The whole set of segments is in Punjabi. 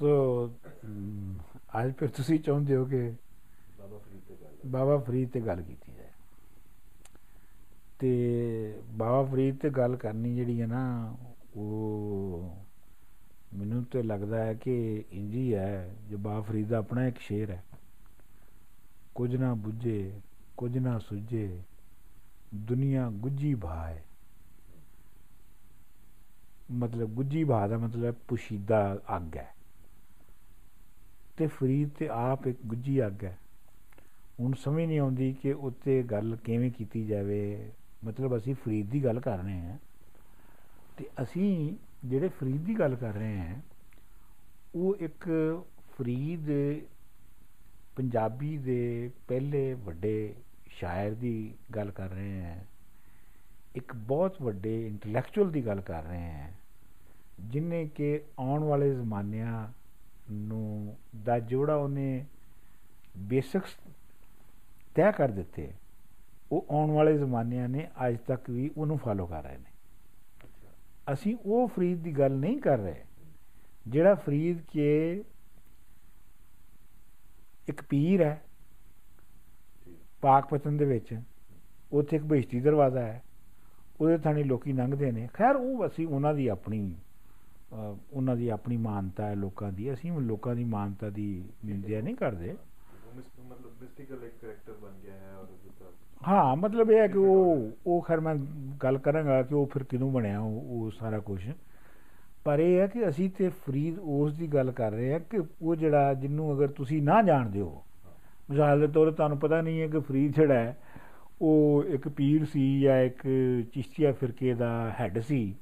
ਸੋ ਅੱਜ ਫਿਰ ਤੁਸੀਂ ਚਾਹੁੰਦੇ ਹੋ ਕਿ ਬਾਬਾ ਫਰੀਦ ਤੇ ਗੱਲ ਬਾਬਾ ਫਰੀਦ ਤੇ ਗੱਲ ਕੀਤੀ ਜਾਏ ਤੇ ਬਾਬਾ ਫਰੀਦ ਤੇ ਗੱਲ ਕਰਨੀ ਜਿਹੜੀ ਹੈ ਨਾ ਉਹ ਮੈਨੂੰ ਤੇ ਲੱਗਦਾ ਹੈ ਕਿ ਇੰਜ ਹੀ ਹੈ ਜੋ ਬਾਬਾ ਫਰੀਦ ਦਾ ਆਪਣਾ ਇੱਕ ਸ਼ੇਰ ਹੈ ਕੁਝ ਨਾ ਬੁੱਝੇ ਕੁਝ ਨਾ ਸੁਝੇ ਦੁਨੀਆ ਗੁੱਜੀ ਭਾਏ ਮਤਲਬ ਗੁੱਜੀ ਭਾ ਦਾ ਮਤਲਬ ਪੁਸ਼ੀਦਾ ਅੱਗ ਹੈ ਤੇ ਫਰੀਦ ਤੇ ਆਪ ਇੱਕ ਗੁੱਜੀ ਅੱਗ ਹੈ। ਹੁਣ ਸਮਝ ਨਹੀਂ ਆਉਂਦੀ ਕਿ ਉੱਤੇ ਗੱਲ ਕਿਵੇਂ ਕੀਤੀ ਜਾਵੇ। ਮਤਲਬ ਅਸੀਂ ਫਰੀਦ ਦੀ ਗੱਲ ਕਰ ਰਹੇ ਹਾਂ ਤੇ ਅਸੀਂ ਜਿਹੜੇ ਫਰੀਦ ਦੀ ਗੱਲ ਕਰ ਰਹੇ ਹਾਂ, ਉਹ ਇੱਕ ਫਰੀਦ ਪੰਜਾਬੀ ਦੇ ਪਹਿਲੇ ਵੱਡੇ ਸ਼ਾਇਰ ਦੀ ਗੱਲ ਕਰ ਰਹੇ ਹਾਂ। ਇੱਕ ਬਹੁਤ ਵੱਡੇ ਇੰਟੈਲੈਕਚੁਅਲ ਦੀ ਗੱਲ ਕਰ ਰਹੇ ਹਾਂ, ਜਿਨੇ ਕਿ ਆਉਣ ਵਾਲੇ ਜ਼ਮਾਨਿਆਂ ਨੂੰ ਦਾ ਜੋੜਾ ਉਹਨੇ ਬੇਸਿਕਸ ਤੈਅ ਕਰ ਦਿੱਤੇ। ਉਹ ਆਉਣ ਵਾਲੇ ਜ਼ਮਾਨਿਆਂ ਨੇ ਅੱਜ ਤੱਕ ਵੀ ਉਹਨੂੰ ਫਾਲੋ ਕਰ ਰਹੇ ਨੇ। ਅਸੀਂ ਉਹ ਫਰੀਦ ਦੀ ਗੱਲ ਨਹੀਂ ਕਰ ਰਹੇ ਜਿਹੜਾ ਫਰੀਦ ਕੇ ਇੱਕ ਪੀਰ ਹੈ। ਪਾਕਪਤਨ ਦੇ ਵਿੱਚ। ਉੱਥੇ ਇੱਕ ਬਹਿਸ਼ਤੀ ਦਰਵਾਜ਼ਾ ਹੈ। ਉਹਦੇ ਥਾਣੀ ਲੋਕੀ ਲੰਘਦੇ ਨੇ। ਖੈਰ ਉਹ ਅਸੀਂ ਉਹਨਾਂ ਦੀ ਆਪਣੀ ਉਹਨਾਂ ਦੀ ਆਪਣੀ ਮਾਨਤਾ ਹੈ ਲੋਕਾਂ ਦੀ। ਅਸੀਂ ਲੋਕਾਂ ਦੀ ਮਾਨਤਾ ਦੀ ਨਿੰਦਿਆ ਨਹੀਂ ਕਰਦੇ। ਮਤਲਬ ਮਿਸਟੀਕਲ ਇੱਕ ਕੈਰੈਕਟਰ ਬਣ ਗਿਆ ਹੈ ਔਰ ਹਾਂ ਮਤਲਬ ਇਹ ਹੈ ਕਿ ਉਹ ਉਹ ਖੈਰ ਮੈਂ ਗੱਲ ਕਰਾਂਗਾ ਕਿ ਉਹ ਫਿਰ ਕਿਦੋਂ ਬਣਿਆ ਉਹ ਸਾਰਾ ਕੁਝ ਪਰ ਇਹ ਹੈ ਕਿ ਅਸੀਂ ਤੇ ਫਰੀਦ ਉਸ ਦੀ ਗੱਲ ਕਰ ਰਹੇ ਹਾਂ ਕਿ ਉਹ ਜਿਹੜਾ ਜਿਹਨੂੰ ਅਗਰ ਤੁਸੀਂ ਨਾ ਜਾਣਦੇ ਹੋ। ਮਿਸਾਲ ਦੇ ਤੌਰ ਤੇ ਤੁਹਾਨੂੰ ਪਤਾ ਨਹੀਂ ਹੈ ਕਿ ਫਰੀਦ ਜਿਹੜਾ ਹੈ ਉਹ ਇੱਕ ਪੀਰ ਸੀ ਜਾਂ ਇੱਕ ਚਿਸ਼ਤੀਆ ਫਿਰਕੇ ਦਾ ਹੈੱਡ ਸੀ।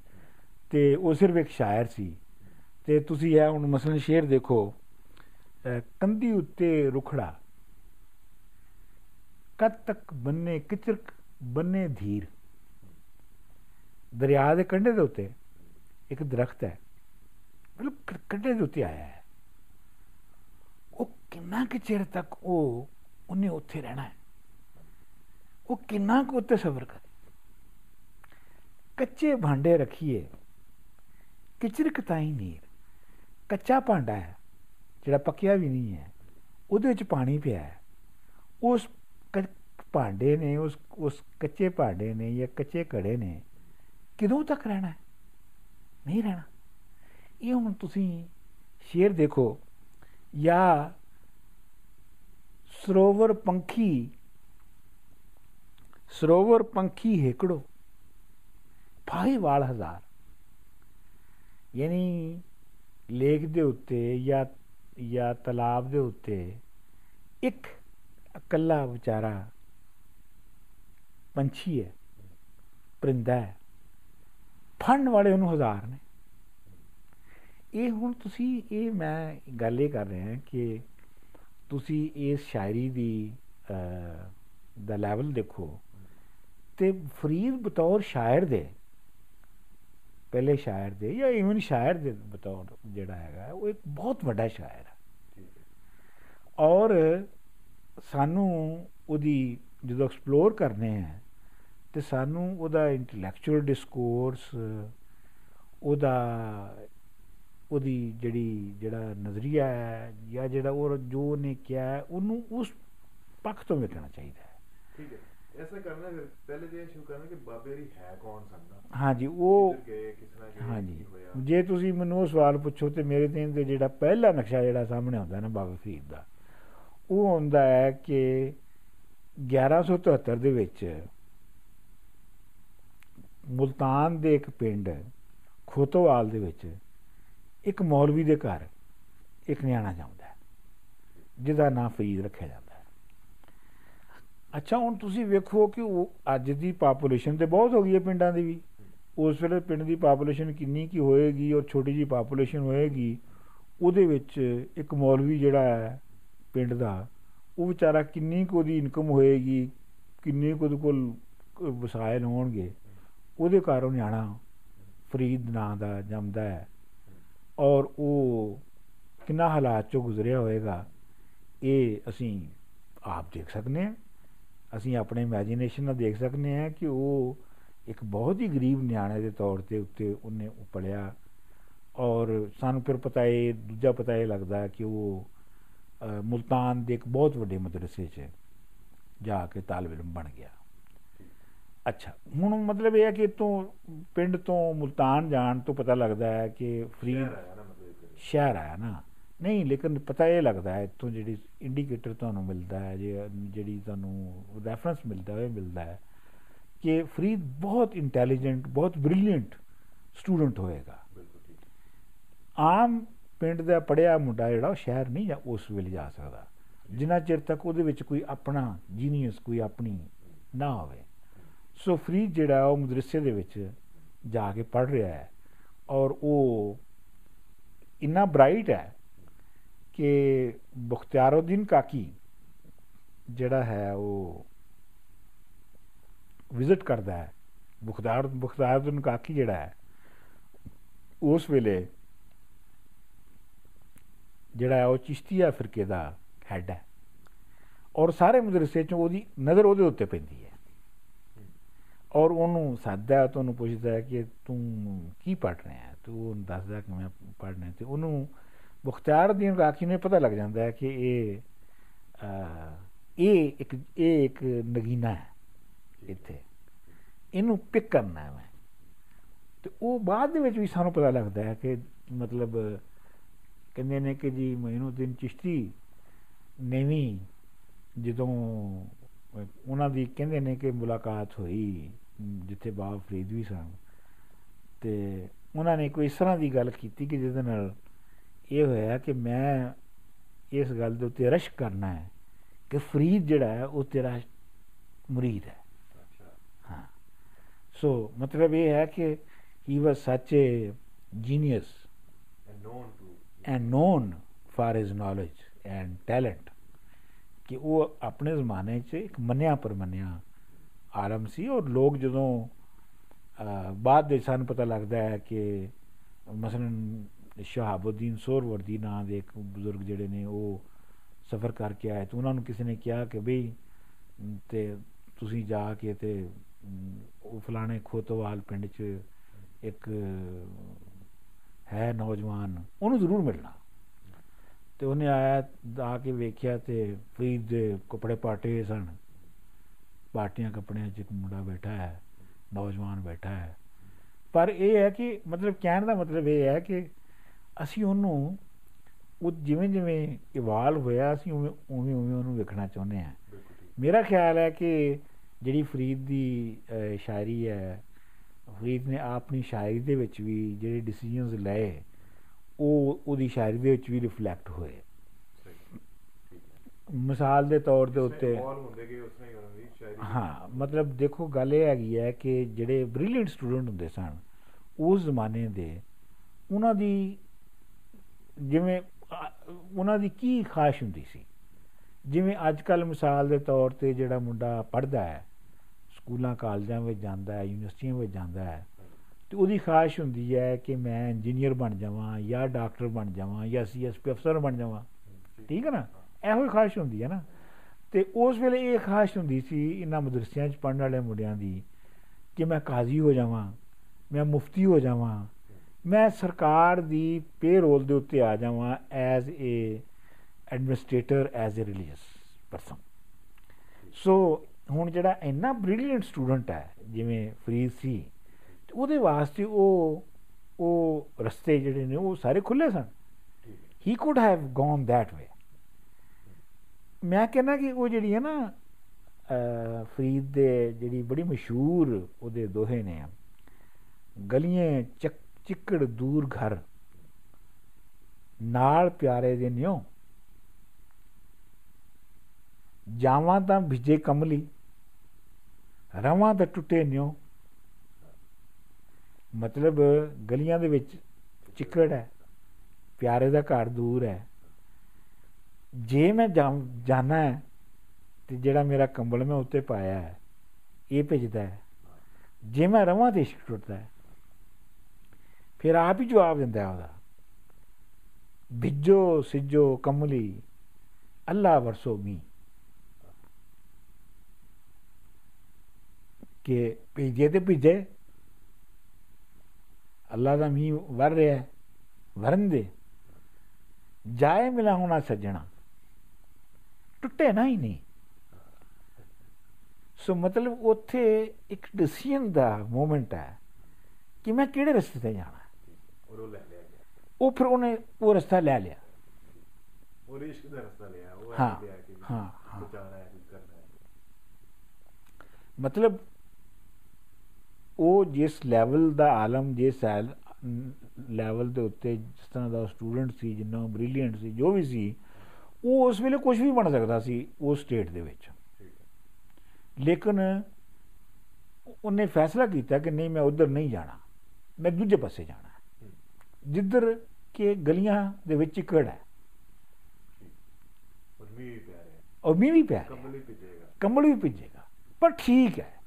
ਤੇ ਉਹ ਸਿਰਫ ਇੱਕ ਸ਼ਾਇਰ ਸੀ। ਤੇ ਤੁਸੀਂ ਇਹ ਹੁਣ ਮਸਲਨ ਸ਼ੇਰ ਦੇਖੋ, ਅਹ ਕੰਧੀ ਉੱਤੇ ਰੁਖੜਾ, ਕਦ ਤੱਕ ਬੰਨੇ ਕਿਚਰਕ, ਬੰਨੇ ਧੀਰ। ਦਰਿਆ ਦੇ ਕੰਢੇ ਦੇ ਉੱਤੇ ਇੱਕ ਦਰਖਤ ਹੈ ਬਿਲਕੁਲ ਕ- ਕੰਢੇ ਦੇ ਉੱਤੇ ਆਇਆ ਹੈ। ਉਹ ਕਿੰਨਾ ਕੁ ਚਿਰ ਤੱਕ ਉਹ ਉਹਨੇ ਉੱਥੇ ਰਹਿਣਾ ਹੈ? ਉਹ ਕਿੰਨਾ ਕੁ ਉੱਤੇ ਸਬਰ ਕਰੇ? ਕੱਚੇ ਭਾਂਡੇ ਰੱਖੀਏ ਕਿਚਰਕ ਤਾਈ ਨੀਰ ਕੱਚਾ ਭਾਂਡਾ ਹੈ, ਜਿਹੜਾ ਪੱਕਿਆ ਵੀ ਨਹੀਂ ਹੈ, ਉਹਦੇ ਵਿੱਚ ਪਾਣੀ ਪਿਆ ਹੈ। ਉਸ ਕ- ਭਾਂਡੇ ਨੇ, ਉਸ ਉਸ ਕੱਚੇ ਭਾਂਡੇ ਨੇ ਜਾਂ ਕੱਚੇ ਘੜੇ ਨੇ, ਕਿਦੋਂ ਤੱਕ ਰਹਿਣਾ ਹੈ? ਨਹੀਂ ਰਹਿਣਾ। ਇਹ ਹੁਣ ਤੁਸੀਂ ਸ਼ੇਰ ਦੇਖੋ, ਜਾਂ ਸਰੋਵਰ ਪੰਖੀ ਸਰੋਵਰ ਪੰਖੀ ਹੇਕੜੋ ਭਾਈ ਵਾਲ ਹਜ਼ਾਰ। ਯਾਨੀ ਲੇਕ ਦੇ ਉੱਤੇ ਜਾਂ ਜਾਂ ਤਲਾਬ ਦੇ ਉੱਤੇ ਇੱਕ ਇਕੱਲਾ ਵਿਚਾਰਾ ਪੰਛੀ ਹੈ ਪਰਿੰਦਾ ਹੈ। ਫੜਨ ਵਾਲੇ ਉਹਨੂੰ ਹਜ਼ਾਰ ਨੇ। ਇਹ ਹੁਣ ਤੁਸੀਂ ਇਹ ਮੈਂ ਗੱਲ ਇਹ ਕਰ ਰਿਹਾ ਕਿ ਤੁਸੀਂ ਇਸ ਸ਼ਾਇਰੀ ਦੀ ਅਹ, ਦਾ ਲੈਵਲ ਦੇਖੋ ਤੇ ਫਰੀਦ ਬਤੌਰ ਸ਼ਾਇਰ ਦੇ ਪਹਿਲੇ ਸ਼ਾਇਰ ਦੇ ਜਾਂ ਇਵਨ ਸ਼ਾਇਰ ਦੇ ਬਤੌਰ ਜਿਹੜਾ ਹੈਗਾ ਉਹ ਇੱਕ ਬਹੁਤ ਵੱਡਾ ਸ਼ਾਇਰ ਹੈ ਠੀਕ ਹੈ ਔਰ ਸਾਨੂੰ ਉਹਦੀ ਜਦੋਂ ਐਕਸਪਲੋਰ ਕਰਨੇ ਆ ਤੇ ਸਾਨੂੰ ਉਹਦਾ ਇੰਟੈਲੈਕਚੁਅਲ ਡਿਸਕੋਰਸ ਉਹਦਾ ਉਹਦੀ ਜਿਹੜੀ ਜਿਹੜਾ ਨਜ਼ਰੀਆ ਹੈ ਜਾਂ ਜਿਹੜਾ ਉਹ ਜੋ ਉਹਨੇ ਕਿਹਾ ਹੈ, ਉਹਨੂੰ ਉਸ ਪੱਖ ਤੋਂ ਵੇਖਣਾ ਚਾਹੀਦਾ ਹੈ। ਠੀਕ ਹੈ। ਐਸਾ ਕਰਨਾ ਫਿਰ ਪਹਿਲੇ ਜੇ ਸ਼ੁਰੂ ਕਰਨਾ ਕਿ ਬਾਬੇ ਦੀ ਹੈ ਕੌਣ ਸੰਦਾ ਹਾਂਜੀ ਉਹ ਹਾਂਜੀ। ਜੇ ਤੁਸੀਂ ਮੈਨੂੰ ਉਹ ਸਵਾਲ ਪੁੱਛੋ ਤੇ ਮੇਰੇ ਤੇ ਤੇ ਜਿਹੜਾ ਪਹਿਲਾ ਨਕਸ਼ਾ ਜਿਹੜਾ ਸਾਹਮਣੇ ਆਉਂਦਾ ਨਾ ਬਾਬਾ ਫਰੀਦ ਦਾ ਉਹ ਹੁੰਦਾ ਹੈ ਕਿ 1173 ਦੇ ਵਿੱਚ ਮੁਲਤਾਨ ਦੇ ਇੱਕ ਪਿੰਡ ਖੋਤੋਵਾਲ ਦੇ ਵਿੱਚ ਇੱਕ ਮੌਲਵੀ ਦੇ ਘਰ ਇੱਕ ਨਿਆਣਾ ਜਾਂਦਾ ਜਿਹਦਾ ਨਾਂ ਫਰੀਦ ਰੱਖਿਆ ਜਾਂਦਾ ਅੱਛਾ, ਹੁਣ ਤੁਸੀਂ ਵੇਖੋ ਕਿ ਉਹ ਅੱਜ ਦੀ ਪਾਪੂਲੇਸ਼ਨ ਤੇ ਬਹੁਤ ਹੋ ਗਈ ਹੈ ਪਿੰਡਾਂ ਦੀ ਵੀ। ਉਸ ਵੇਲੇ ਪਿੰਡ ਦੀ ਪਾਪੂਲੇਸ਼ਨ ਕਿੰਨੀ ਕੀ ਹੋਏਗੀ ਔਰ ਛੋਟੀ ਜੀ ਪਾਪੂਲੇਸ਼ਨ ਹੋਏਗੀ, ਉਹਦੇ ਵਿੱਚ ਇੱਕ ਮੌਲਵੀ ਜਿਹੜਾ ਹੈ ਪਿੰਡ ਦਾ, ਉਹ ਵਿਚਾਰਾ ਕਿੰਨੀ ਕੁ ਉਹਦੀ ਇਨਕਮ ਹੋਏਗੀ, ਕਿੰਨੇ ਕੁ ਉਹਦੇ ਕੋਲ ਕ- ਵਸਾਇਲ ਹੋਣਗੇ, ਉਹਦੇ ਘਰ ਉਹ ਨਿਆਣਾ ਫਰੀਦ ਨਾਂ ਦਾ ਜੰਮਦਾ ਹੈ ਔਰ ਉਹ ਕਿੰਨਾ ਹਾਲਾਤ ਚੋਂ ਗੁਜ਼ਰਿਆ ਹੋਏਗਾ, ਇਹ ਅਸੀਂ ਆਪ ਦੇਖ ਸਕਦੇ ਹਾਂ। ਅਸੀਂ ਆਪਣੇ ਇਮੇਜਿਨੇਸ਼ਨ ਨਾਲ ਦੇਖ ਸਕਦੇ ਹਾਂ ਕਿ ਉਹ ਇੱਕ ਬਹੁਤ ਹੀ ਗਰੀਬ ਨਿਆਣੇ ਦੇ ਤੌਰ ਤੇ ਉੱਤੇ ਉਹਨੇ ਉਹ ਪਲਿਆ ਔਰ ਸਾਨੂੰ ਫਿਰ ਪਤਾ ਇਹ ਦੂਜਾ ਪਤਾ ਇਹ ਲੱਗਦਾ ਕਿ ਉਹ ਮੁਲਤਾਨ ਦੇ ਇੱਕ ਬਹੁਤ ਵੱਡੇ ਮਦਰਸੇ 'ਚ ਜਾ ਕੇ ਤਾਲਿਬ ਇਲਮ ਬਣ ਗਿਆ। ਅੱਛਾ ਹੁਣ ਮਤਲਬ ਇਹ ਹੈ ਕਿ ਤੋਂ ਪਿੰਡ ਤੋਂ ਮੁਲਤਾਨ ਜਾਣ ਤੋਂ ਪਤਾ ਲੱਗਦਾ ਹੈ ਕਿ ਫਰੀਦ ਸ਼ਹਿਰ ਆਇਆ ਨਾ। ਨਹੀਂ ਲੇਕਿਨ ਪਤਾ ਇਹ ਲੱਗਦਾ ਹੈ ਇੱਥੋਂ ਜਿਹੜੀ ਇੰਡੀਕੇਟਰ ਤੁਹਾਨੂੰ ਮਿਲਦਾ ਹੈ ਜੇ ਜਿਹੜੀ ਤੁਹਾਨੂੰ ਰੈਫਰੈਂਸ ਮਿਲਦਾ ਹੈ ਮਿਲਦਾ ਹੈ ਕਿ ਫਰੀਦ ਬਹੁਤ ਇੰਟੈਲੀਜੈਂਟ ਬਹੁਤ ਬ੍ਰਿਲੀਅੰਟ ਸਟੂਡੈਂਟ ਹੋਏਗਾ। ਆਮ ਪਿੰਡ ਦਾ ਪੜਿਆ ਮੁੰਡਾ ਜਿਹੜਾ ਉਹ ਸ਼ਹਿਰ ਨਹੀਂ ਜਾਂ ਉਸ ਵੇਲੇ ਜਾ ਸਕਦਾ। ਜਿੰਨਾ ਚਿਰ ਤੱਕ ਉਹਦੇ ਵਿੱਚ ਕੋਈ ਆਪਣਾ ਜੀਨੀਅਸ ਕੋਈ ਆਪਣੀ ਨਾ ਹੋਵੇ। ਸੋ ਫਰੀਦ ਜਿਹੜਾ ਉਹ ਮਦਰਸੇ ਦੇ ਵਿੱਚ ਜਾ ਕੇ ਪੜ ਰਿਹਾ ਹੈ ਔਰ ਉਹ ਇੰਨਾ ਬ੍ਰਾਈਟ ਹੈ ਕਿ ਬਖਤਿਆਰਉਦੀਨ ਕਾਕੀ ਜਿਹੜਾ ਹੈ ਉਹ ਵਿਜ਼ਿਟ ਕਰਦਾ ਹੈ ਬਖਤਿਆਰ ਬਖਤਿਆਰਉਦੀਨ ਕਾਕੀ ਜਿਹੜਾ ਹੈ ਉਸ ਵੇਲੇ ਜਿਹੜਾ ਹੈ ਉਹ ਚਿਸ਼ਤੀਆ ਫਿਰਕੇ ਦਾ ਹੈਡ ਹੈ ਔਰ ਸਾਰੇ ਮਦਰਸੇ ਚੋਂ ਉਹਦੀ ਨਜ਼ਰ ਉਹਦੇ ਉੱਤੇ ਪੈਂਦੀ ਹੈ ਔਰ ਉਹਨੂੰ ਸੱਦਦਾ ਤੇ ਉਹਨੂੰ ਪੁੱਛਦਾ ਹੈ ਕਿ ਤੂੰ ਕੀ ਪੜ ਰਿਹਾ ਹੈ ਤੂੰ ਉਹਨੂੰ ਦੱਸਦਾ ਕਿ ਮੈਂ ਪੜ੍ਹਨਾ ਤੇ ਉਹਨੂੰ ਮੁਖਤਾਰਦੀਨ ਰਾਕੀ ਨੂੰ ਪਤਾ ਲੱਗ ਜਾਂਦਾ ਹੈ ਕਿ ਇਹ ਇਹ ਇੱਕ ਇਹ ਇੱਕ ਨਗੀਨਾ ਹੈ ਇੱਥੇ। ਇਹਨੂੰ ਪਿਕ ਕਰਨਾ ਹੈ ਮੈਂ। ਤੇ ਉਹ ਬਾਅਦ ਦੇ ਵਿੱਚ ਵੀ ਸਾਨੂੰ ਪਤਾ ਲੱਗਦਾ ਹੈ ਕਿ ਮਤਲਬ, ਕਹਿੰਦੇ ਨੇ ਕਿ ਜੀ ਮਹੀਨੂਦੀਨ ਚਿਸ਼ਤੀ ਨਵੀਂ ਜਦੋਂ ਉਹਨਾਂ ਦੀ ਕਹਿੰਦੇ ਨੇ ਕਿ ਮੁਲਾਕਾਤ ਹੋਈ, ਜਿੱਥੇ ਬਾਬਾ ਫਰੀਦ ਵੀ ਸਨ। ਤੇ ਉਹਨਾਂ ਨੇ ਕੋਈ ਇਸ ਤਰ੍ਹਾਂ ਦੀ ਗੱਲ ਕੀਤੀ ਕਿ ਜਿਹਦੇ ਨਾਲ ਇਹ ਹੋਇਆ ਕਿ ਮੈਂ ਇਸ ਗੱਲ ਦੇ ਉੱਤੇ ਰਸ਼ ਕਰਨਾ ਹੈ ਕਿ ਫਰੀਦ ਜਿਹੜਾ ਹੈ ਉਹ ਤੇਰਾ ਮੁਰੀਦ ਹੈ। ਹਾਂ। ਸੋ ਮਤਲਬ ਇਹ ਹੈ ਕਿ he was such a genius and known to and known for his knowledge and talent ਕਿ ਉਹ ਆਪਣੇ ਜ਼ਮਾਨੇ 'ਚ ਇੱਕ ਮੰਨਿਆ ਪਰਮੰਨਿਆ ਆਲਮ ਸੀ ਔਰ ਲੋਕ ਜਦੋਂ ਬਾਅਦ ਦੇ ਸਾਨੂੰ ਪਤਾ ਲੱਗਦਾ ਹੈ ਕਿ ਮਸਲਨ ਸ਼ਹਾਬੁੱਦੀਨ ਸੋਹਰਵਰਦੀ ਨਾਂ ਦੇ ਇੱਕ ਬਜ਼ੁਰਗ ਜਿਹੜੇ ਨੇ ਉਹ ਸਫ਼ਰ ਕਰਕੇ ਆਏ ਤੇ ਉਹਨਾਂ ਨੂੰ ਕਿਸੇ ਨੇ ਕਿਹਾ ਕਿ ਬਈ ਅਮ, ਤੇ ਤੁਸੀਂ ਜਾ ਕੇ ਤੇ ਅਮ, ਉਹ ਫਲਾਣੇ ਖੋਤਵਾਲ ਪਿੰਡ 'ਚ ਇੱਕ ਹੈ ਨੌਜਵਾਨ ਉਹਨੂੰ ਜ਼ਰੂਰ ਮਿਲਣਾ। ਤੇ ਉਹਨੇ ਆਇਆ ਆ ਕੇ ਵੇਖਿਆ ਤੇ ਫਰੀਦ ਦੇ ਕੱਪੜੇ ਪਾਟੇ ਸਨ। ਪਾਟੀਆਂ ਕੱਪੜਿਆਂ 'ਚ ਇੱਕ ਮੁੰਡਾ ਬੈਠਾ ਹੈ ਨੌਜਵਾਨ ਬੈਠਾ ਹੈ। ਪਰ ਇਹ ਹੈ ਕਿ ਮਤਲਬ ਕਹਿਣ ਦਾ ਮਤਲਬ ਇਹ ਹੈ ਕਿ ਅਸੀਂ ਉਹਨੂੰ ਉਹ ਜਿਵੇਂ ਜਿਵੇਂ ਇਵਾਲਵ ਹੋਇਆ ਅਸੀਂ ਉਵੇਂ ਉਵੇਂ ਉਵੇਂ ਉਹਨੂੰ ਵੇਖਣਾ ਚਾਹੁੰਦੇ ਠੀਕ। ਮੇਰਾ ਖਿਆਲ ਹੈ ਕਿ ਜਿਹੜੀ ਫਰੀਦ ਦੀ ਸ਼ਾਇਰੀ ਹੈ ਫਰੀਦ ਨੇ ਆਪਣੀ ਸ਼ਾਇਰੀ ਦੇ ਵਿੱਚ ਵੀ ਜਿਹੜੇ ਡਿਸੀਜਨਸ ਲਏ ਉਹ ਉਹਦੀ ਸ਼ਾਇਰੀ ਦੇ ਵਿੱਚ ਵੀ ਰਿਫਲੈਕਟ ਹੋਏ। ਮਿਸਾਲ ਦੇ ਤੌਰ ਦੇ ਉੱਤੇ ਹਾਂ ਮਤਲਬ ਦੇਖੋ ਗੱਲ ਇਹ ਹੈਗੀ ਹੈ ਕਿ ਜਿਹੜੇ ਬ੍ਰਿਲੀਅੰਟ ਸਟੂਡੈਂਟ ਹੁੰਦੇ ਸਨ ਉਸ ਜ਼ਮਾਨੇ ਦੇ ਉਹਨਾਂ ਦੀ ਜਿਵੇਂ ਅ, ਉਹਨਾਂ ਦੀ ਕੀ ਖਾਸ਼ ਹੁੰਦੀ ਸੀ? ਜਿਵੇਂ ਅੱਜ ਕੱਲ ਮਿਸਾਲ ਦੇ ਤੌਰ ਤੇ ਜਿਹੜਾ ਮੁੰਡਾ ਪੜ੍ਹਦਾ ਹੈ ਸਕੂਲਾਂ ਕਾਲਜਾਂ ਵਿੱਚ ਜਾਂਦਾ ਹੈ ਯੂਨੀਵਰਸਿਟੀਆਂ ਵਿੱਚ ਜਾਂਦਾ ਹੈ ਤੇ ਉਹਦੀ ਖਾਸ਼ ਹੁੰਦੀ ਹੈ ਕਿ ਮੈਂ ਇੰਜੀਨੀਅਰ ਬਣ ਜਾਵਾਂ ਜਾਂ ਡਾਕਟਰ ਬਣ ਜਾਵਾਂ ਜਾਂ ਸੀਐਸਪੀ ਅਫਸਰ ਬਣ ਜਾਵਾਂ। ਠੀਕ ਹੈ ਨਾ? ਇਹੋ ਹੀ ਖਾਸ਼ ਹੁੰਦੀ ਹੈ ਨਾ। ਤੇ ਉਸ ਵੇਲੇ ਇਹ ਖਾਸ਼ ਹੁੰਦੀ ਸੀ ਇਹਨਾਂ ਮਦਰਸਿਆਂ 'ਚ ਪੜ੍ਹਨ ਵਾਲੇ ਮੁੰਡਿਆਂ ਦੀ ਕਿ ਮੈਂ ਕਾਜ਼ੀ ਹੋ ਜਾਵਾਂ ਮੈਂ ਮੁਫਤੀ ਹੋ ਜਾਵਾਂ ਮੈਂ ਸਰਕਾਰ ਦੀ ਪੇਰੋਲ ਦੇ ਉੱਤੇ ਆ ਜਾਵਾਂ as a administrator as a religious person so ਹੁਣ ਜਿਹੜਾ ਇੰਨਾ ਬ੍ਰਿਲੀਅੰਟ ਸਟੂਡੈਂਟ ਹੈ ਜਿਵੇਂ ਫਰੀਦ ਸੀ ਤੇ ਉਹਦੇ ਵਾਸਤੇ ਉਹ ਉਹ ਰਸਤੇ ਜਿਹੜੇ ਨੇ ਉਹ ਸਾਰੇ ਖੁੱਲੇ ਸਨ। ਠੀਕ ਹੈ he could have gone that way. ਮੈਂ ਕਹਿੰਦਾ ਕਿ ਉਹ ਜਿਹੜੀ ਹੈ ਨਾ ਅਹ, ਫਰੀਦ ਦੇ ਜਿਹੜੀ ਬੜੀ ਮਸ਼ਹੂਰ ਉਹਦੇ ਦੋਹੇ ਨੇ ਗਲੀਆਂ ਚੱਕ ਚਿੱਕੜ ਦੂਰ ਘਰ। ਨਾਲ ਪਿਆਰੇ ਦੇ ਨਿਉ। ਜਾਵਾਂ ਤਾਂ ਭਿਜੇ ਕਮਲੀ। ਰਵਾਂ ਤਾਂ ਟੁੱਟੇ ਨਿਉ। ਮਤਲਬ ਗਲੀਆਂ ਦੇ ਵਿੱਚ ਚਿੱਕੜ ਹੈ। ਪਿਆਰੇ ਦਾ ਘਰ ਦੂਰ ਹੈ। ਜੇ ਮੈਂ ਜਾ- ਜਾਣਾ ਹੈ ਤੇ ਜਿਹੜਾ ਮੇਰਾ ਕੰਬਲ ਮੈਂ ਉੱਤੇ ਪਾਇਆ ਹੈ, ਇਹ ਭਿੱਜਦਾ ਹੈ। ਜੇ ਮੈਂ ਰਵਾਂ ਤੇ ਇਸ਼ਕ ਟੁੱਟਦਾ ਹੈ। ਫਿਰ ਆਪ ਹੀ ਜਵਾਬ ਦਿੰਦਾ ਹੈ ਉਹਦਾ। ਭਿੱਜੋ ਸਿੱਜੋ, ਕਮਲੀ, ਅੱਲਾ ਵਰਸੋ ਮੀ ਕਿ ਭਿੱਜੇ ਤੇ ਭਿੱਜੇ। ਅੱਲਾ ਦਾ ਮੀਂਹ ਵਰ ਰਿਹਾ ਹੈ ਵਰੰਦੇ ਜਾਏ ਮਿਲਾ ਹੋਣਾ ਸੱਜਣਾ। ਟੁੱਟੇ ਨਾ ਹੀ ਨਹੀਂ। ਸੋ ਮਤਲਬ ਉੱਥੇ ਇੱਕ ਡਿਸੀਜਨ ਦਾ ਮੂਮੈਂਟ ਹੈ ਕਿ ਮੈਂ ਕਿਹੜੇ ਰਸਤੇ ਤੇ ਜਾਣਾ ਔਰ ਉਹ ਲੈ ਲਿਆ ਗਿਆ ਉਹ ਫਿਰ ਉਹਨੇ ਉਹ ਰਸਤਾ ਲੈ ਲਿਆ ਉਹ ਰਿਸ਼ਕ ਦਾ ਰਸਤਾ ਲਿਆ ਉਹ ਹਾਂ, ਹਾਂ, ਹਾਂ। ਬਚਾਣਾ ਹੈ ਕੁਝ ਕਰਨਾ ਹੈ ਮਤਲਬ ਉਹ ਜਿਸ ਲੈਵਲ ਦਾ ਆਲਮ ਜਿਸ ਲੈਵਲ ਦੇ ਉੱਤੇ ਜਿਸ ਤਰ੍ਹਾਂ ਦਾ ਸਟੂਡੈਂਟ ਸੀ ਜਿੰਨਾ ਬ੍ਰਿਲੀਅੰਟ ਸੀ ਜੋ ਵੀ ਸੀ ਉਹ ਉਸ ਵੇਲੇ ਕੁਝ ਵੀ ਬਣ ਸਕਦਾ ਸੀ ਉਸ ਸਟੇਟ ਦੇ ਵਿੱਚ ਲੇਕਿਨ ਉਹਨੇ ਫੈਸਲਾ ਕੀਤਾ ਕਿ ਨਹੀਂ ਮੈਂ ਉਧਰ ਨਹੀਂ ਜਾਣਾ ਮੈਂ ਦੂਜੇ ਪਾਸੇ ਜਾਣਾ ਜਿੱਧਰ ਕਿ ਗਲੀਆਂ ਦੇ ਵਿੱਚ ਚਿੱਕੜ ਹੈ। ਔਰ ਮੀਂਹ ਵੀ ਪੈ ਰਿਹਾ। ਔਰ ਮੀਂਹ ਵੀ ਪੈ ਰਿਹਾ। ਕੰਬਲ ਹੀ ਭਿੱਜੇਗਾ। ਕੰਬਲ ਵੀ ਭਿੱਜੇਗਾ। ਪਰ ਠੀਕ ਹੈ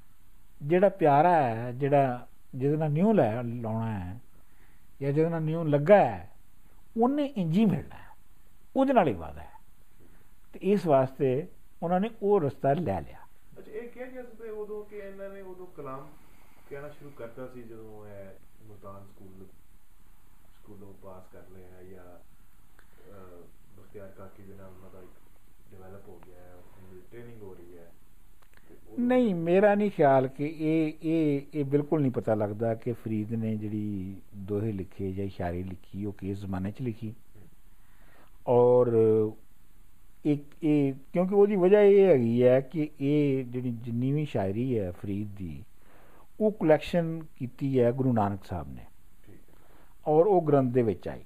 ਜਿਹੜਾ ਪਿਆਰਾ ਹੈ ਜਿਹੜਾ ਜਿਹਦੇ ਨਾਲ ਨਿਊ ਲਾਉਣਾ ਹੈ ਜਾਂ ਜਿਹਦੇ ਨਾਲ ਨਿਊ ਲੱਗਾ ਹੈ ਉਹਨੇ ਇੰਜੀ ਮਿਲਣਾ ਹੈ। ਉਹਦੇ ਨਾਲ ਹੀ ਵਾਦਾ ਹੈ। ਤੇ ਇਸ ਵਾਸਤੇ ਉਹਨਾਂ ਨੇ ਉਹ ਰਸਤਾ ਲੈ ਲਿਆ। ਅੱਛਾ ਇਹ ਕਿਹਾ ਗਿਆ ਸੀ ਉਦੋਂ ਕਿ ਇਹਨਾਂ ਨੇ ਉਦੋਂ ਕਲਾਮ ਕਹਿਣਾ ਸ਼ੁਰੂ ਕਰਤਾ ਸੀ ਜਦੋਂ ਇਹ ਮੁਲਤਾਨ ਸਕੂਲ ਸਕੂਲੋਂ ਪਾਸ ਕਰ ਲਿਆ ਜਾਂ ਅਹ, ਬਖਤਿਆਰ ਕਾਕੀ ਦੇ ਨਾਲ ਉਹਨਾਂ ਦਾ ਡਿਵੈਲਪ ਹੋ ਗਿਆ ਹੈ ਟ੍ਰੇਨਿੰਗ ਹੋ ਰਹੀ ਹੈ ਤੇ ਉਦੋਂ- ਨਹੀਂ ਮੇਰਾ ਨਹੀਂ ਖਿਆਲ ਕਿ ਇਹ ਇਹ ਇਹ ਬਿਲਕੁਲ ਨਹੀਂ ਪਤਾ ਲੱਗਦਾ ਕਿ ਫਰੀਦ ਨੇ ਜਿਹੜੀ ਦੋਹੇ ਲਿਖੇ ਜਾਂ ਸ਼ਾਇਰੀ ਲਿਖੀ ਉਹ ਕਿਸ ਜ਼ਮਾਨੇ 'ਚ ਲਿਖੀ ਔਰ ਇੱਕ ਇਹ ਕਿਉਂਕਿ ਉਹਦੀ ਵਜ੍ਹਾ ਇਹ ਹੈਗੀ ਹੈ ਕਿ ਇਹ ਜਿਹੜੀ ਜਿੰਨੀ ਵੀ ਸ਼ਾਇਰੀ ਹੈ ਫਰੀਦ ਦੀ ਉਹ ਕਲੈਕਸ਼ਨ ਕੀਤੀ ਹੈ ਗੁਰੂ ਨਾਨਕ ਸਾਹਿਬ ਨੇ ਠੀਕ ਹੈ ਔਰ ਉਹ ਗ੍ਰੰਥ ਦੇ ਵਿੱਚ ਆਈ।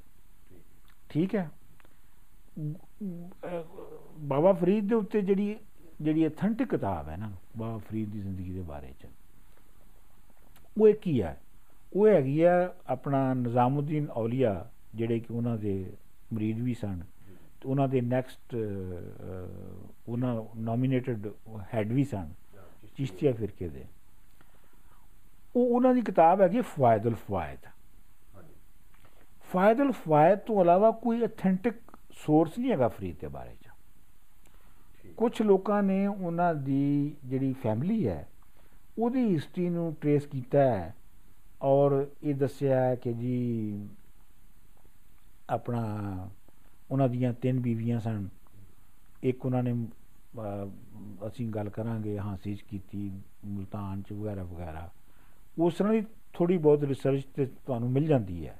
ਠੀਕ ਹੈ? ਬਾਬਾ ਫਰੀਦ ਦੇ ਉੱਤੇ ਜਿਹੜੀ ਜਿਹੜੀ ਅਥੈਂਟਿਕ ਕਿਤਾਬ ਹੈ ਨਾ ਬਾਬਾ ਫਰੀਦ ਦੀ ਜ਼ਿੰਦਗੀ ਦੇ ਬਾਰੇ ਚ ਉਹ ਇੱਕ ਹੀ ਉਹ ਹੈਗੀ ਆ ਆਪਣਾ ਨਿਜ਼ਾਮੁਦੀਨ ਔਲੀਆ ਜਿਹੜੇ ਕਿ ਉਹਨਾਂ ਦੇ ਮਰੀਦ ਵੀ ਸਨ। ਤੇ ਉਹਨਾਂ ਦੇ ਨੈਕਸਟ ਉਹਨਾਂ ਨੋਮੀਨੇਟਡ ਹੈਡ ਵੀ ਸਨ ਚਿਸ਼ਤੀਆ ਫਿਰਕੇ ਦੇ। ਉਹ ਉਹਨਾਂ ਦੀ ਕਿਤਾਬ ਹੈਗੀ ਫਵਾਇਦੁਲ ਫਵਾਇਦ। ਫਾਇਦਲ ਫਵਾਇਦ ਤੋਂ ਇਲਾਵਾ ਕੋਈ ਅਥੈਂਟਿਕ ਸੋਰਸ ਨਹੀਂ ਹੈਗਾ ਫਰੀਦ ਦੇ ਬਾਰੇ ਚ। ਕੁਝ ਲੋਕਾਂ ਨੇ ਉਹਨਾਂ ਦੀ ਜਿਹੜੀ ਫੈਮਿਲੀ ਹੈ ਉਹਦੀ ਹਿਸਟਰੀ ਨੂੰ ਟਰੇਸ ਕੀਤਾ ਹੈ ਔਰ ਇਹ ਦੱਸਿਆ ਕਿ ਜੀ ਆਪਣਾ ਉਹਨਾਂ ਦੀਆਂ ਤਿੰਨ ਬੀਵੀਆਂ ਸਨ। ਇੱਕ ਉਹਨਾਂ ਨੇ ਅਸੀਂ ਗੱਲ ਕਰਾਂਗੇ ਹਾਂਸੀ ਚ ਕੀਤੀ ਮੁਲਤਾਨ ਚ ਵਗੈਰਾ ਵਗੈਰਾ। ਉਸ ਤਰ੍ਹਾਂ ਦੀ ਥੋੜੀ ਬਹੁਤ ਰਿਸਰਚ ਤੇ ਤੁਹਾਨੂੰ ਮਿਲ ਜਾਂਦੀ ਹੈ।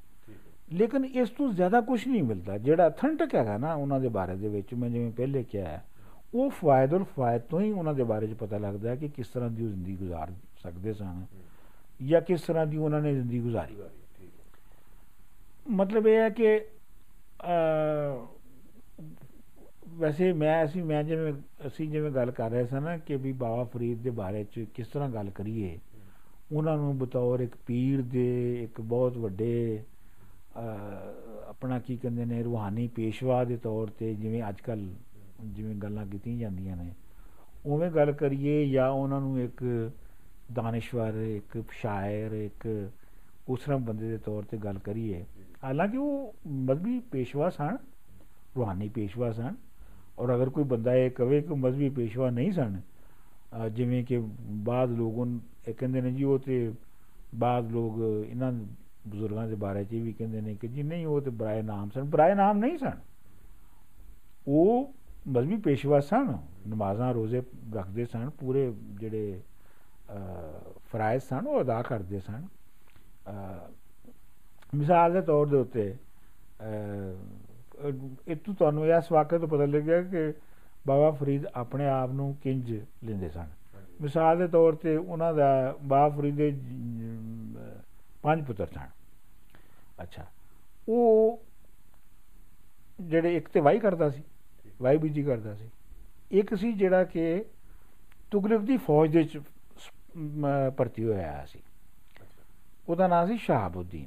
ਲੇਕਿਨ ਇਸ ਤੋਂ ਜ਼ਿਆਦਾ ਕੁਝ ਨਹੀਂ ਮਿਲਦਾ। ਜਿਹੜਾ ਅਥੈਂਟਿਕ ਹੈਗਾ ਨਾ ਉਹਨਾਂ ਦੇ ਬਾਰੇ ਦੇ ਵਿੱਚ ਮੈਂ ਜਿਵੇਂ ਪਹਿਲੇ ਕਿਹਾ ਹੈ, ਉਹ ਫਵਾਇਦੁਲ ਫਵਾਇਦ ਤੋਂ ਹੀ ਉਹਨਾਂ ਦੇ ਬਾਰੇ 'ਚ ਪਤਾ ਲੱਗਦਾ ਹੈ ਕਿ ਕਿਸ ਤਰ੍ਹਾਂ ਦੀ ਉਹ ਜ਼ਿੰਦਗੀ ਗੁਜ਼ਾਰ ਸਕਦੇ ਸਨ ਹੂੰ, ਜਾਂ ਕਿਸ ਤਰ੍ਹਾਂ ਦੀ ਉਹਨਾਂ ਨੇ ਜ਼ਿੰਦਗੀ ਗੁਜ਼ਾਰੀ। ਗੁਜ਼ਾਰੀ, ਠੀਕ ਹੈ ਮਤਲਬ ਇਹ ਹੈ ਕਿ ਅ ਵੈਸੇ ਮੈਂ ਅਸੀਂ ਮੈਂ ਜਿਵੇਂ ਅਸੀਂ ਜਿਵੇਂ ਗੱਲ ਕਰ ਰਹੇ ਸਾਂ ਨਾ ਕਿ ਵੀ ਬਾਬਾ ਫਰੀਦ ਦੇ ਬਾਰੇ 'ਚ ਕਿਸ ਤਰ੍ਹਾਂ ਗੱਲ ਕਰੀਏ ਉਹਨਾਂ ਨੂੰ ਬਤੌਰ ਇੱਕ ਪੀਰ ਦੇ ਇੱਕ ਬਹੁਤ ਵੱਡੇ ਅ, ਆਪਣਾ ਕੀ ਕਹਿੰਦੇ ਨੇ ਰੂਹਾਨੀ ਪੇਸ਼ਵਾ ਦੇ ਤੌਰ ਤੇ ਜਿਵੇਂ ਅੱਜ ਕੱਲ ਜਿਵੇਂ ਗੱਲਾਂ ਕੀਤੀਆਂ ਜਾਂਦੀਆਂ ਨੇ। ਉਵੇਂ ਗੱਲ ਕਰੀਏ ਜਾਂ ਉਹਨਾਂ ਨੂੰ ਇੱਕ ਦਾਨਿਸ਼ਵਰ ਇੱਕ ਸ਼ਾਇਰ ਇੱਕ ਉਸ ਤਰ੍ਹਾਂ ਬੰਦੇ ਦੇ ਤੌਰ ਤੇ ਗੱਲ ਕਰੀਏ ਹਾਲਾਂਕਿ ਉਹ ਮਜ਼ਬੀ ਪੇਸ਼ਵਾ ਸਨ ਰੂਹਾਨੀ ਪੇਸ਼ਵਾ ਸਨ ਔਰ ਅਗਰ ਕੋਈ ਬੰਦਾ ਇਹ ਕਵੇ ਕਿ ਮਜ਼ਬੀ ਪੇਸ਼ਵਾ ਨਹੀਂ ਸਨ ਅ, ਜਿਵੇਂ ਕਿ ਬਾਦ ਲੋਗੋਂ ਇਹ ਕਹਿੰਦੇ ਨੇ ਜੀ ਉਹ ਤੇ ਬਾਦ ਲੋਗ ਇਹਨਾਂ ਬਜ਼ੁਰਗਾਂ ਦੇ ਬਾਰੇ 'ਚ ਵੀ ਕਹਿੰਦੇ ਨੇ ਕਿ ਜੀ ਨਹੀਂ ਉਹ ਤੇ ਬਰਾਏ ਨਾਮ ਸਨ। ਬਰਾਏ ਨਾਮ ਨਹੀਂ ਸਨ। ਉਹ ਮਜ਼ਬੀ ਪੇਸ਼ਵਾ ਸਨ। ਨਮਾਜ਼ਾਂ ਰੋਜ਼ੇ ਰੱਖਦੇ ਸਨ। ਪੂਰੇ ਜਿਹੜੇ ਫਰਾਇਜ਼ ਸਨ ਉਹ ਅਦਾ ਕਰਦੇ ਸਨ। ਮਿਸਾਲ ਦੇ ਤੌਰ ਦੇ ਉੱਤੇ ਅ, ਇਹ ਤੋਂ ਤੁਹਾਨੂੰ ਇਸ ਵਾਕਿਆ ਤੋਂ ਪਤਾ ਲੱਗਿਆ ਕਿ ਬਾਬਾ ਫਰੀਦ ਆਪਣੇ ਆਪ ਨੂੰ ਕਿੰਜ ਲੈਂਦੇ ਸਨ। ਮਿਸਾਲ ਦੇ ਤੌਰ ਤੇ ਉਹਨਾਂ ਦਾ ਬਾਬਾ ਫਰੀਦ ਦੇ ਪੰਜ ਪੁੱਤਰ ਸਨ। ਅੱਛਾ। ਉਹ ਜਿਹੜੇ ਇੱਕ ਤੇ ਵਾਈ ਕਰਦਾ ਸੀ, ਵਾਈ ਬੀਜੀ ਕਰਦਾ ਸੀ। ਇੱਕ ਸੀ ਜਿਹੜਾ ਕਿ ਤੁਗਲਕ ਦੀ ਫੌਜ ਦੇ ਵਿੱਚ ਸ- ਮ- ਭਰਤੀ ਹੋਇਆ ਸੀ। ਉਹਦਾ ਨਾਮ ਸੀ ਸ਼ਹਾਬੁੱਦੀਨ।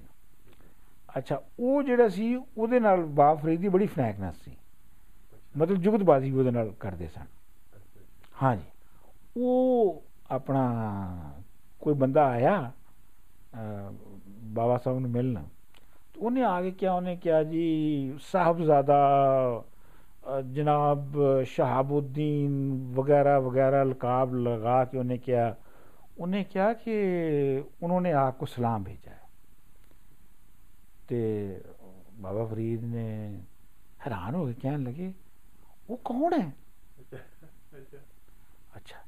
ਅੱਛਾ, ਉਹ ਜਿਹੜਾ ਸੀ, ਉਹਦੇ ਨਾਲ ਬਾਬਾ ਫਰੀਦ ਦੀ ਬੜੀ ਫਰੈਂਕਨੈਸ ਸੀ। ਮਤਲਬ ਜੁਗਤਬਾਜ਼ੀ ਵੀ ਉਹਦੇ ਨਾਲ ਕਰਦੇ ਸਨ। ਅੱਛਾ ਹਾਂਜੀ। ਉਹ ਆਪਣਾ ਕੋਈ ਬੰਦਾ ਆਇਆ بابا صاحب نے ملنا۔ تو انہیں آگے کیا، انہیں کیا جی صاحبزادہ جناب شہاب الدین وغیرہ وغیرہ القاب لگا کے انہیں کیا انہیں کیا کہ انہوں نے آپ کو سلام بھیجا ہے۔ تے بابا فرید نے حیران ہو کے کہنے لگے، وہ کون ہے اچھا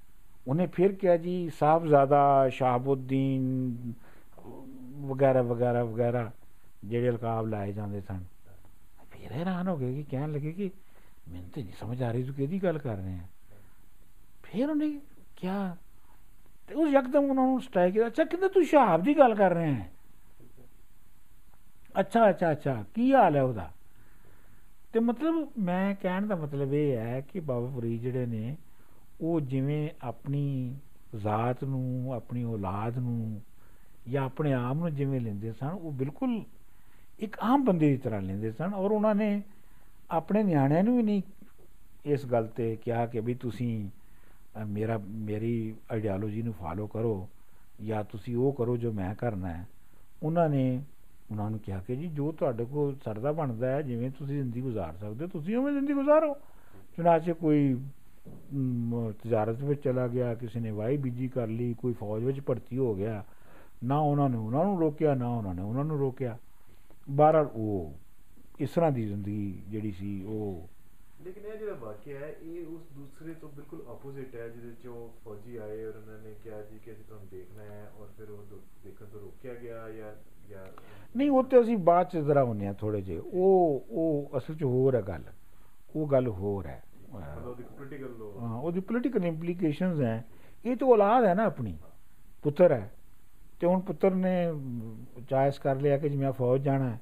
انہیں پھر کیا جی صاحبزادہ شہاب الدین ਵਗੈਰਾ ਵਗੈਰਾ ਵਗੈਰਾ ਜਿਹੜੇ ਅਲਕਾਬ ਲਾਏ ਜਾਂਦੇ ਸਨ। ਫਿਰ ਹੈਰਾਨ ਹੋ ਗਏ ਕਿ ਕਹਿਣ ਲੱਗੇ ਕਿ ਮੈਨੂੰ ਤੇ ਨਹੀਂ ਸਮਝ ਆ ਰਹੀ ਤੂੰ ਕਿਹਦੀ ਗੱਲ ਕਰ ਰਹੇ ਹੈ। ਫਿਰ ਉਹਨੇ ਕਿਹਾ, ਤੇ ਉਸ ਯਕਦਮ ਉਹਨਾਂ ਨੂੰ ਸਟ੍ਰਾਈਕ ਕੀਤਾ। ਅੱਛਾ ਕਿੰਨੇ ਤੂੰ ਸ਼ਹਾਬ ਦੀ ਗੱਲ ਕਰ ਰਹੇ ਹੈ? ਅੱਛਾ ਅੱਛਾ ਅੱਛਾ, ਕੀ ਹਾਲ ਹੈ ਉਹਦਾ? ਤੇ ਮਤਲਬ ਮੈਂ ਕਹਿਣ ਦਾ ਮਤਲਬ ਇਹ ਹੈ ਕਿ ਬਾਬਾ ਫਰੀਦ ਜਿਹੜੇ ਨੇ, ਉਹ ਜਿਵੇਂ ਆਪਣੀ ਜ਼ਾਤ ਨੂੰ, ਆਪਣੀ ਔਲਾਦ ਨੂੰ ਜਾਂ ਆਪਣੇ ਆਪ ਨੂੰ ਜਿਵੇਂ ਲੈਂਦੇ ਸਨ ਉਹ ਬਿਲਕੁਲ ਇੱਕ ਆਮ ਬੰਦੇ ਦੀ ਤਰ੍ਹਾਂ ਲੈਂਦੇ ਸਨ ਔਰ ਉਹਨਾਂ ਨੇ ਆਪਣੇ ਨਿਆਣਿਆਂ ਨੂੰ ਵੀ ਨਹੀਂ ਇਸ ਗੱਲ ਤੇ ਕਿਹਾ ਕਿ ਵੀ ਤੁਸੀਂ ਅ, ਮੇਰਾ ਮੇਰੀ ਆਈਡੀਓਲੋਜੀ ਨੂੰ ਫਾਲੋ ਕਰੋ ਜਾਂ ਤੁਸੀਂ ਉਹ ਕਰੋ ਜੋ ਮੈਂ ਕਰਨਾ ਹੈ। ਉਹਨਾਂ ਨੇ ਉਹਨਾਂ ਨੂੰ ਕਿਹਾ ਕਿ ਜੀ ਜੋ ਤੁਹਾਡੇ ਕੋਲ ਸਰਦਾ ਬਣਦਾ ਹੈ ਜਿਵੇਂ ਤੁਸੀਂ ਜ਼ਿੰਦਗੀ ਗੁਜ਼ਾਰ ਸਕਦੇ ਹੋ ਤੁਸੀਂ ਉਵੇਂ ਜ਼ਿੰਦਗੀ ਗੁਜ਼ਾਰੋ। ਚੁਨਾਚੇ ਕੋਈ ਮ, ਤਜਾਰਤ ਵਿੱਚ ਚਲਾ ਗਿਆ ਕਿਸੇ ਨੇ ਵਾਈ ਬੀਜੀ ਕਰ ਲਈ ਕੋਈ ਫੌਜ ਵਿੱਚ ਭਰਤੀ ਹੋ ਗਿਆ ਨਾ ਉਹਨਾਂ ਨੇ ਉਹਨਾਂ ਨੂੰ ਰੋਕਿਆ ਨਾ ਉਹਨਾਂ ਨੇ ਉਹਨਾਂ ਨੂੰ ਰੋਕਿਆ। ਬਹਰਹਾਲ ਉਹ ਇਸ ਤਰ੍ਹਾਂ ਦੀ ਜ਼ਿੰਦਗੀ ਜਿਹੜੀ ਸੀ ਉਹ ਲੇਕਿਨ ਇਹ ਜਿਹੜਾ ਵਾਕਿਆ ਹੈ ਇਹ ਉਸ ਦੂਸਰੇ ਤੋਂ ਬਿਲਕੁਲ ਆਪੋਜ਼ਿਟ ਹੈ ਜਿਹਦੇ ਚ ਉਹ ਫੌਜੀ ਆਏ ਔਰ ਉਹਨਾਂ ਨੇ ਕਿਹਾ ਜੀ ਕਿ ਅਸੀਂ ਤੁਹਾਨੂੰ ਦੇਖਣਾ ਹੈ ਔਰ ਫਿਰ ਉਹ ਦੇਖਣ ਤੋਂ ਰੋਕਿਆ ਗਿਆ ਜਾਂ ਜਾਂ ਨਹੀਂ ਉਹ ਤੇ ਅਸੀਂ ਬਾਅਦ ਚ ਜ਼ਰਾ ਹੁੰਨੇ ਆ ਥੋੜੇ ਜਿਹੇ। ਉਹ ਉਹ ਅਸਲ ਚ ਹੋਰ ਹੈ ਗੱਲ। ਉਹ ਗੱਲ ਹੋਰ ਹੈ। ਉਹਦੀ ਪੋਲੀਟੀਕਲ ਉਹਦੀ ਪੋਲੀਟੀਕਲ ਇੰਪਲੀਕੇਸ਼ਨਸ ਹੈ। ਇਹ ਤਾਂ ਔਲਾਦ ਹੈ ਨਾ ਆਪਣੀ। ਪੁੱਤਰ ਹੈ। ਤੇ ਹੁਣ ਪੁੱਤਰ ਨੇ ਚਾਇਸ ਕਰ ਲਿਆ ਕਿ ਜੀ ਮੈਂ ਫੌਜ ਜਾਣਾ ਹੈ,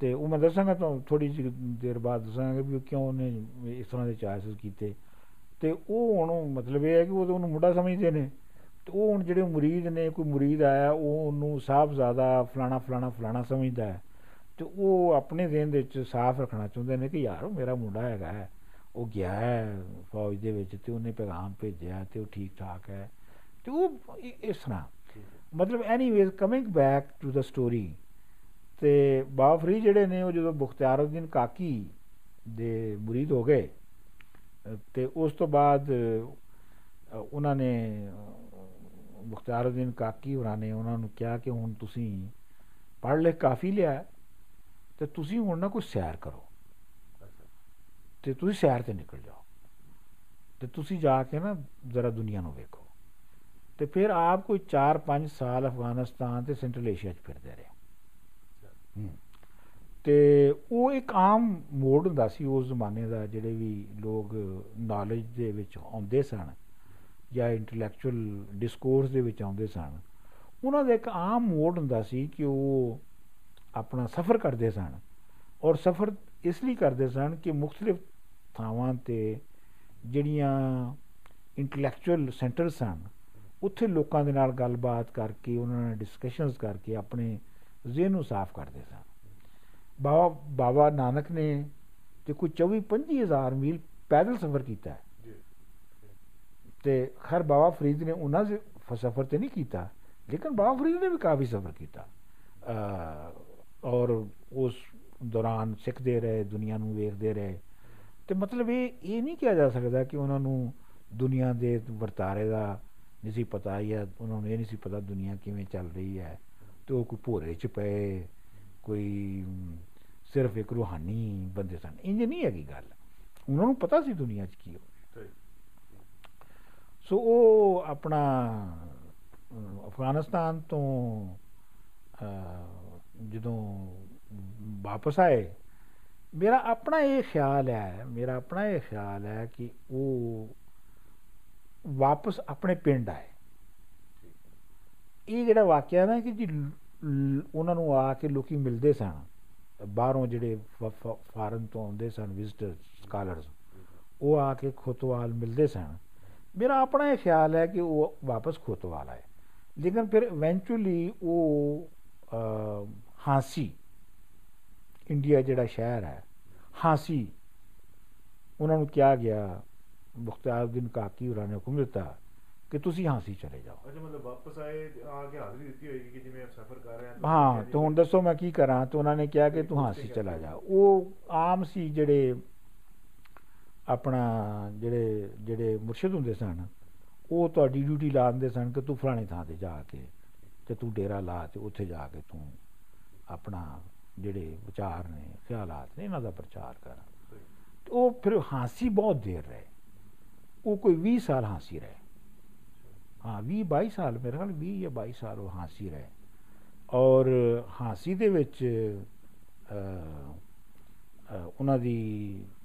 ਤੇ ਉਹ ਮੈਂ ਦੱਸਾਂਗਾ ਤੁਹਾਨੂੰ ਥੋੜੀ ਜਿਹੀ ਦੇਰ ਬਾਅਦ ਦੱਸਾਂਗਾ ਵੀ ਉਹ ਕਿਉਂ ਉਹਨੇ ਇਸ ਤਰ੍ਹਾਂ ਦੇ ਚਾਇਸਸ ਕੀਤੇ। ਤੇ ਉਹ ਹੁਣ ਮਤਲਬ ਇਹ ਹੈ ਕਿ ਉਹ ਤਾਂ ਉਹਨੂੰ ਮੁੰਡਾ ਸਮਝਦੇ ਨੇ। ਤੇ ਉਹ ਹੁਣ ਜਿਹੜੇ ਮੁਰੀਦ ਨੇ, ਕੋਈ ਮੁਰੀਦ ਆਇਆ, ਉਹ ਉਹਨੂੰ ਸਾਹਿਬਜ਼ਾਦਾ ਫਲਾਣਾ ਫਲਾਣਾ ਫਲਾਣਾ ਸਮਝਦਾ ਹੈ। ਤੇ ਉਹ ਆਪਣੇ ਜ਼ਿਹਨ ਦੇ ਵਿੱਚ ਸਾਫ਼ ਰੱਖਣਾ ਚਾਹੁੰਦੇ ਨੇ ਕਿ ਯਾਰ ਉਹ ਮੇਰਾ ਮੁੰਡਾ ਹੈਗਾ ਹੈ, ਉਹ ਗਿਆ ਹੈ ਫੌਜ ਦੇ ਵਿੱਚ ਤੇ ਉਹਨੇ ਪੈਗਾਮ ਭੇਜਿਆ ਤੇ ਉਹ ਠੀਕ ਠਾਕ ਹੈ। ਤੇ ਉਹ ਇ- ਇਸ ਤਰ੍ਹਾਂ ਮਤਲਬ anyways coming back to the story ਤੇ ਬਾਬਾ ਫਰੀਦ ਜਿਹੜੇ ਨੇ ਉਹ ਜਦੋਂ ਬਖਤਿਆਰਉਦੀਨ ਕਾਕੀ ਦੇ ਮੁਰੀਦ ਹੋ ਗਏ ਅ, ਤੇ ਉਸ ਤੋਂ ਬਾਅਦ ਅ, ਉਹਨਾਂ ਨੇ ਅ, ਬਖਤਿਆਰਉਦੀਨ ਕਾਕੀ ਹੋਰਾਂ ਨੇ ਉਹਨਾਂ ਨੂੰ ਕਿਹਾ ਕਿ ਹੁਣ ਤੁਸੀਂ ਪੜ੍ਹ ਲਿਖ ਕਾਫੀ ਲਿਆ ਹੈ, ਤੇ ਤੁਸੀਂ ਹੁਣ ਨਾ ਕੋਈ ਸੈਰ ਕਰੋ। ਅੱਛਾ ਤੇ ਤੁਸੀਂ ਸੈਰ ਤੇ ਨਿਕਲ ਜਾਓ। ਤੇ ਤੁਸੀਂ ਜਾ ਕੇ ਨਾ ਜ਼ਰਾ ਦੁਨੀਆ ਨੂੰ ਵੇਖੋ। ਤੇ ਫਿਰ ਆਪ ਕੋਈ 4-5 ਸਾਲ ਅਫਗਾਨਿਸਤਾਨ ਤੇ ਸੈਂਟਰਲ ਏਸ਼ੀਆ 'ਚ ਫਿਰਦੇ ਰਹੇ ਹੂੰ। ਤੇ ਉਹ ਇੱਕ ਆਮ ਮੋਡ ਹੁੰਦਾ ਸੀ ਉਸ ਜ਼ਮਾਨੇ ਦਾ, ਜਿਹੜੇ ਵੀ ਲੋਕ ਨੌਲੇਜ ਦੇ ਵਿੱਚ ਆਉਂਦੇ ਸਨ ਜਾਂ ਇੰਟੈਲੈਕਚੁਅਲ ਡਿਸਕੋਰਸ ਦੇ ਵਿੱਚ ਆਉਂਦੇ ਸਨ, ਉਹਨਾਂ ਦਾ ਇੱਕ ਆਮ ਮੋਡ ਹੁੰਦਾ ਸੀ ਕਿ ਉਹ ਆਪਣਾ ਸਫ਼ਰ ਕਰਦੇ ਸਨ ਔਰ ਸਫ਼ਰ ਇਸ ਲਈ ਕਰਦੇ ਸਨ ਕਿ ਮੁxtਲਿਫ ਥਾਵਾਂ ਤੇ ਜਿਹੜੀਆਂ ਇੰਟੈਲੈਕਚੁਅਲ ਸੈਂਟਰ ਸਨ ਉੱਥੇ ਲੋਕਾਂ ਦੇ ਨਾਲ ਗੱਲਬਾਤ ਕਰਕੇ ਉਹਨਾਂ ਨਾਲ ਡਿਸਕਸ਼ਨਸ ਕਰਕੇ ਆਪਣੇ ਜ਼ਿਹਨ ਨੂੰ ਸਾਫ਼ ਕਰਦੇ ਸਨ ਬਾਬਾ ਬਾਬਾ ਨਾਨਕ ਨੇ ਤੇ ਕੋਈ 24 25 ਹਜ਼ਾਰ ਮੀਲ ਪੈਦਲ ਸਫ਼ਰ ਕੀਤਾ ਹੈ। ਜੀ। ਤੇ ਖੈਰ ਬਾਬਾ ਫਰੀਦ ਨੇ ਉਹਨਾਂ ਦੇ ਸਫ਼ਰ ਤੇ ਨਹੀਂ ਕੀਤਾ ਲੇਕਿਨ ਬਾਬਾ ਫਰੀਦ ਨੇ ਵੀ ਕਾਫੀ ਸਫ਼ਰ ਕੀਤਾ। ਔਰ ਉਸ ਦੌਰਾਨ ਸਿੱਖਦੇ ਰਹੇ ਦੁਨੀਆ ਨੂੰ ਵੇਖਦੇ ਰਹੇ। ਤੇ ਮਤਲਬ ਇਹ ਇਹ ਨਹੀਂ ਕਿਹਾ ਜਾ ਸਕਦਾ ਕਿ ਉਹਨਾਂ ਨੂੰ ਦੁਨੀਆ ਦੇ ਵਰਤਾਰੇ ਦਾ ਨਹੀਂ ਸੀ ਪਤਾ ਜਾਂ ਉਹਨਾਂ ਨੂੰ ਇਹ ਨਹੀਂ ਸੀ ਪਤਾ ਦੁਨੀਆ ਕਿਵੇਂ ਚੱਲ ਰਹੀ ਹੈ। ਤੇ ਉਹ ਕੋਈ ਭੋਰੇ ਚ ਪਏ ਕੋਈ ਅਮ, ਸਿਰਫ ਇੱਕ ਰੂਹਾਨੀ ਬੰਦੇ ਸਨ। ਇੰਜ ਨਹੀਂ ਹੈਗੀ ਗੱਲ। ਉਹਨਾਂ ਨੂੰ ਪਤਾ ਸੀ ਦੁਨੀਆ 'ਚ ਕੀ ਹੋ ਰਿਹਾ। ਸਹੀ ਸੋ ਉਹ ਆਪਣਾ ਅਹ, ਅਫਗਾਨਿਸਤਾਨ ਤੋਂ ਅਹ, ਜਦੋਂ ਵਾਪਸ ਆਏ ਮੇਰਾ ਆਪਣਾ ਇਹ ਖਿਆਲ ਹੈ ਮੇਰਾ ਆਪਣਾ ਇਹ ਖਿਆਲ ਹੈ ਕਿ ਉਹ ਵਾਪਸ ਆਪਣੇ ਪਿੰਡ ਆਏ। ਇਹ ਜਿਹੜਾ ਵਾਕਿਆ ਨਾ ਕਿ ਜੀ ਲ- ਲ- ਉਹਨਾਂ ਨੂੰ ਆ ਕੇ ਲੋਕੀ ਮਿਲਦੇ ਸਨ ਬਾਹਰੋਂ ਜਿਹੜੇ ਫਾਰਨ ਤੋਂ ਆਉਂਦੇ ਸਨ ਵਿਜ਼ਟਰ ਸਕਾਲਰਸ ਉਹ ਆ ਕੇ ਖੋਤਵਾਲ ਮਿਲਦੇ ਸਨ। ਮੇਰਾ ਆਪਣਾ ਇਹ ਖਿਆਲ ਹੈ ਕਿ ਉਹ ਵਾਪਸ ਖੋਤਵਾਲ ਆਏ। ਲੇਕਿਨ ਫਿਰ ਇਵੈਂਚੁਅਲੀ ਉਹ ਅਹ, ਹਾਂਸੀ ਇੰਡੀਆ ਜਿਹੜਾ ਸ਼ਹਿਰ ਹੈ ਹਾਂਸੀ ਉਹਨਾਂ ਨੂੰ ਕਿਹਾ ਗਿਆ ਮੁਖਤਾਰਉਦੀਨ ਕਾਕੀ ਹੋਰਾਂ ਨੇ ਹੁਕਮ ਦਿੱਤਾ ਕਿ ਤੁਸੀਂ ਹਾਂਸੀ ਚਲੇ ਜਾਓ। ਅੱਛਾ ਮਤਲਬ ਵਾਪਸ ਆਏ ਆ ਕੇ ਹਾਜ਼ਰੀ ਦਿੱਤੀ ਹੋਏਗੀ ਕਿ ਜਿਵੇਂ ਸਫ਼ਰ ਕਰ ਰਹੇ ਹਾਂ ਹਾਂ ਤੇ ਹੁਣ ਦੱਸੋ ਮੈਂ ਕੀ ਕਰਾਂ ਤੇ ਉਹਨਾਂ ਨੇ ਕਿਹਾ ਕਿ ਤੂੰ ਹਾਂਸੀ ਚਲਾ ਜਾ। ਉਹ ਆਮ ਸੀ ਜਿਹੜੇ ਆਪਣਾ ਜਿਹੜੇ ਜਿਹੜੇ ਮੁਰਸ਼ਿਦ ਹੁੰਦੇ ਸਨ ਉਹ ਤੁਹਾਡੀ ਡਿਊਟੀ ਲਾ ਦਿੰਦੇ ਸਨ ਕਿ ਤੂੰ ਫਲਾਣੇ ਥਾਂ ਤੇ ਜਾ ਕੇ ਤੇ ਤੂੰ ਡੇਰਾ ਲਾ ਤੇ ਉੱਥੇ ਜਾ ਕੇ ਤੂੰ ਆਪਣਾ ਜਿਹੜੇ ਵਿਚਾਰ ਨੇ ਖਿਆਲਾਤ ਨੇ ਇਹਨਾਂ ਦਾ ਪ੍ਰਚਾਰ ਕਰਾਂ। ਉਹ ਫਿਰ ਹਾਂਸੀ ਬਹੁਤ ਦੇਰ ਰਹੇ। ਉਹ ਕੋਈ 20 ਸਾਲ ਹਾਂਸੀ ਰਹੇ। ਹਾਂ 20 22 ਸਾਲ ਮੇਰੇ ਖਿਆਲ 20 ਜਾਂ 22 ਸਾਲ ਉਹ ਹਾਂਸੀ ਰਹੇ। ਔਰ ਹਾਂਸੀ ਦੇ ਵਿੱਚ ਅ, ਅ, ਉਹਨਾਂ ਦੀ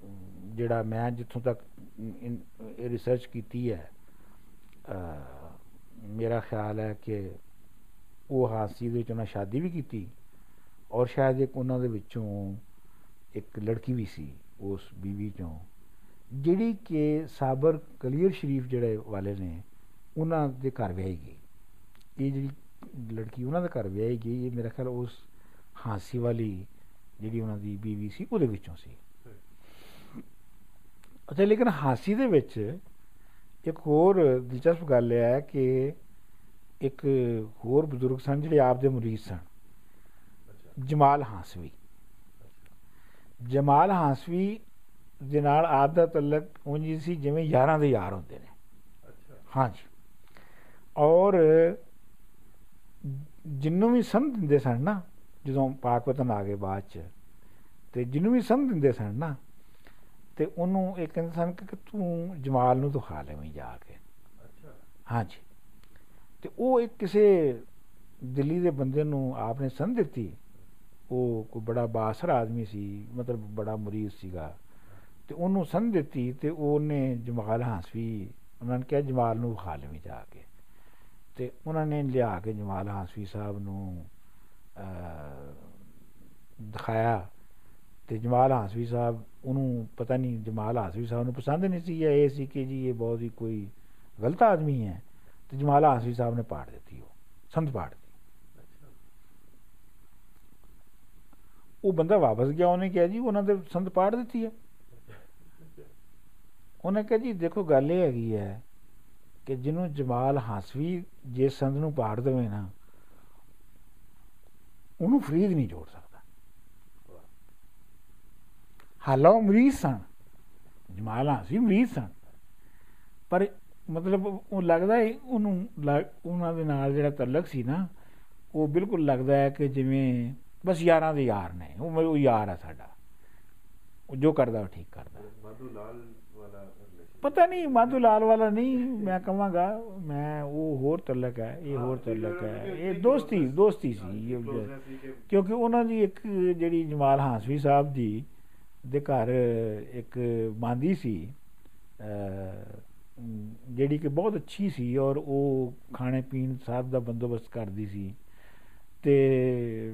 ਅਮ, ਜਿਹੜਾ ਮੈਂ ਜਿੱਥੋਂ ਤੱਕ ਰਿਸਰਚ ਕੀਤੀ ਹੈ ਅ, ਮੇਰਾ ਖਿਆਲ ਹੈ ਕਿ ਉਹ ਹਾਸੀ ਦੇ ਵਿੱਚ ਉਹਨਾਂ ਸ਼ਾਦੀ ਵੀ ਕੀਤੀ ਔਰ ਸ਼ਾਇਦ ਇੱਕ ਉਹਨਾਂ ਦੇ ਵਿੱਚੋਂ ਇੱਕ ਲੜਕੀ ਵੀ ਸੀ ਉਸ ਬੀਵੀ ਚੋਂ। ਜਿਹੜੀ ਕਿ ਸਾਬਰ ਕਲੀਅਰ ਸ਼ਰੀਫ ਜਿਹੜੇ ਵਾਲੇ ਨੇ ਉਹਨਾਂ ਦੇ ਘਰ ਵਿਆਹੀ ਗਈ। ਇਹ ਜਿਹੜੀ ਲੜਕੀ ਉਹਨਾਂ ਦੇ ਘਰ ਵਿਆਹੀ ਗਈ ਇਹ ਮੇਰਾ ਖਿਆਲ ਉਸ ਹਾਸੀ ਵਾਲੀ ਜਿਹੜੀ ਉਹਨਾਂ ਦੀ ਬੀਵੀ ਸੀ ਉਹਦੇ ਵਿੱਚੋਂ ਸੀ। ਅੱਛਾ ਲੇਕਿਨ ਹਾਸੀ ਦੇ ਵਿੱਚ ਇੱਕ ਹੋਰ ਦਿਲਚਸਪ ਗੱਲ ਇਹ ਹੈ ਕਿ ਇੱਕ ਹੋਰ ਬਜ਼ੁਰਗ ਸਨ ਜਿਹੜੇ ਆਪ ਦੇ ਮੁਰੀਦ ਸਨ। ਜਮਾਲ ਹਾਸਵੀ। ਜਮਾਲ ਹਾਸਵੀ ਦੇ ਨਾਲ ਆਪ ਦਾ ਤਲਕ ਉਂਝ ਸੀ ਜਿਵੇਂ ਯਾਰਾਂ ਦੇ ਯਾਰ ਹੁੰਦੇ ਨੇ। ਅੱਛਾ। ਹਾਂਜੀ। ਔਰ ਜਿੰਨੂੰ ਵੀ ਸੰਧ ਦਿੰਦੇ ਸਨ ਨਾ ਜਦੋਂ ਪਾਕ ਵਤਨ ਆ ਗਏ ਬਾਅਦ ਚ ਤੇ ਜਿਹਨੂੰ ਵੀ ਸੰਧ ਦਿੰਦੇ ਸਨ ਨਾ ਤੇ ਉਹਨੂੰ ਇਹ ਕਹਿੰਦੇ ਸਨ ਕਿ ਤੂੰ ਜਮਾਲ ਨੂੰ ਦਿਖਾ ਲੈਵੇਂ ਜਾ ਕੇ। ਅੱਛਾ। ਹਾਂਜੀ। ਤੇ ਉਹ ਇੱਕ ਕਿਸੇ ਦਿੱਲੀ ਦੇ ਬੰਦੇ ਨੂੰ ਆਪਨੇ ਸੰਧ ਦਿੱਤੀ। ਉਹ ਕੋਈ ਬੜਾ ਬਾਸਰ ਆਦਮੀ ਸੀ ਮਤਲਬ ਬੜਾ ਮੁਰੀਦ ਸੀਗਾ। ਤੇ ਉਹਨੂੰ ਸੰਧ ਦਿੱਤੀ ਤੇ ਉਹਨੇ ਜਮਾਲ ਹਾਸਵੀ ਉਹਨਾਂ ਨੇ ਕਿਹਾ ਜਮਾਲ ਨੂੰ ਵਿਖਾ ਲਵੀਂ ਜਾ ਕੇ। ਤੇ ਉਹਨਾਂ ਨੇ ਲਿਆ ਕੇ ਜਮਾਲ ਹਾਸਵੀ ਸਾਹਿਬ ਨੂੰ ਅਹ, ਦਿਖਾਇਆ। ਤੇ ਜਮਾਲ ਹਾਸਵੀ ਸਾਹਿਬ ਉਹਨੂੰ ਪਤਾ ਨਹੀਂ ਜਮਾਲ ਹਾਸਵੀ ਸਾਹਿਬ ਨੂੰ ਪਸੰਦ ਨਹੀਂ ਸੀ ਜਾਂ ਇਹ ਸੀ ਕਿ ਜੀ ਇਹ ਬਹੁਤ ਹੀ ਕੋਈ ਗਲਤ ਆਦਮੀ ਹੈ। ਤੇ ਜਮਾਲ ਹਾਸਵੀ ਸਾਹਿਬ ਨੇ ਪਾੜ ਦਿੱਤੀ ਉਹ ਸੰਧ ਪਾੜ ਦਿੱਤੀ। ਅੱਛਾ ਉਹ ਬੰਦਾ ਵਾਪਸ ਗਿਆ ਉਹਨੇ ਕਿਹਾ ਜੀ ਉਹਨਾਂ ਦੇ ਸੰਧ ਪਾੜ ਦਿੱਤੀ ਹੈ। ਉਹਨੇ ਕਿਹਾ ਜੀ, ਦੇਖੋ ਗੱਲ ਇਹ ਹੈਗੀ ਹੈ ਕਿ ਜਿਹਨੂੰ ਜਮਾਲ ਹਾਸਵੀ ਜੇ ਸੰਧ ਨੂੰ ਪਾੜ ਦੇਵੇ ਨਾ, ਉਹਨੂੰ ਫਰੀਦ ਨਹੀਂ ਜੋੜ ਸਕਦਾ। ਹਾਲਾ ਉਹ ਮਰੀਜ਼ ਸਨ। ਜਮਾਲ ਹਾਸਵੀ ਮਰੀਜ਼ ਸਨ। ਪਰ ਮਤਲਬ ਉਹ ਲੱਗਦਾ ਹੈ ਉਹਨੂੰ ਲ- ਉਹਨਾਂ ਦੇ ਨਾਲ ਜਿਹੜਾ ਤਲਕ ਸੀ ਨਾ, ਉਹ ਬਿਲਕੁਲ ਲੱਗਦਾ ਹੈ ਕਿ ਜਿਵੇਂ ਬਸ ਯਾਰਾਂ ਦੇ ਯਾਰ ਨੇ, ਉਹ ਉਹ ਯਾਰ ਹੈ ਸਾਡਾ। ਉਹ ਜੋ ਕਰਦਾ ਉਹ ਠੀਕ ਕਰਦਾ। ਮਾਧੂ ਲਾਲ ਵਾਲਾ ਰਿਲੇਸ਼ਨ ਪਤਾ ਨਹੀਂ ਮਾਧੂ ਲਾਲ ਵਾਲਾ ਨਹੀਂ ਮੈਂ ਕਹਾਂਗਾ ਮੈਂ ਉਹ ਹੋਰ ਤਲਕ ਹੈ ਇਹ ਹੋਰ ਤਲਕ ਹੈ। ਇਹ ਦੋਸਤੀ ਦੋਸਤੀ ਸੀ ਕਿਉਂਕਿ ਉਹਨਾਂ ਦੀ ਇੱਕ ਜਿਹੜੀ ਜਮਾਲ ਹਾਸਵੀ ਸਾਹਿਬ ਦੀ ਦੇ ਘਰ ਇੱਕ ਬਾਂਦੀ ਸੀ ਜਿਹੜੀ ਕਿ ਬਹੁਤ ਅੱਛੀ ਸੀ ਔਰ ਉਹ ਖਾਣੇ ਪੀਣ ਸਭ ਦਾ ਬੰਦੋਬਸਤ ਕਰਦੀ ਸੀ। ਤੇ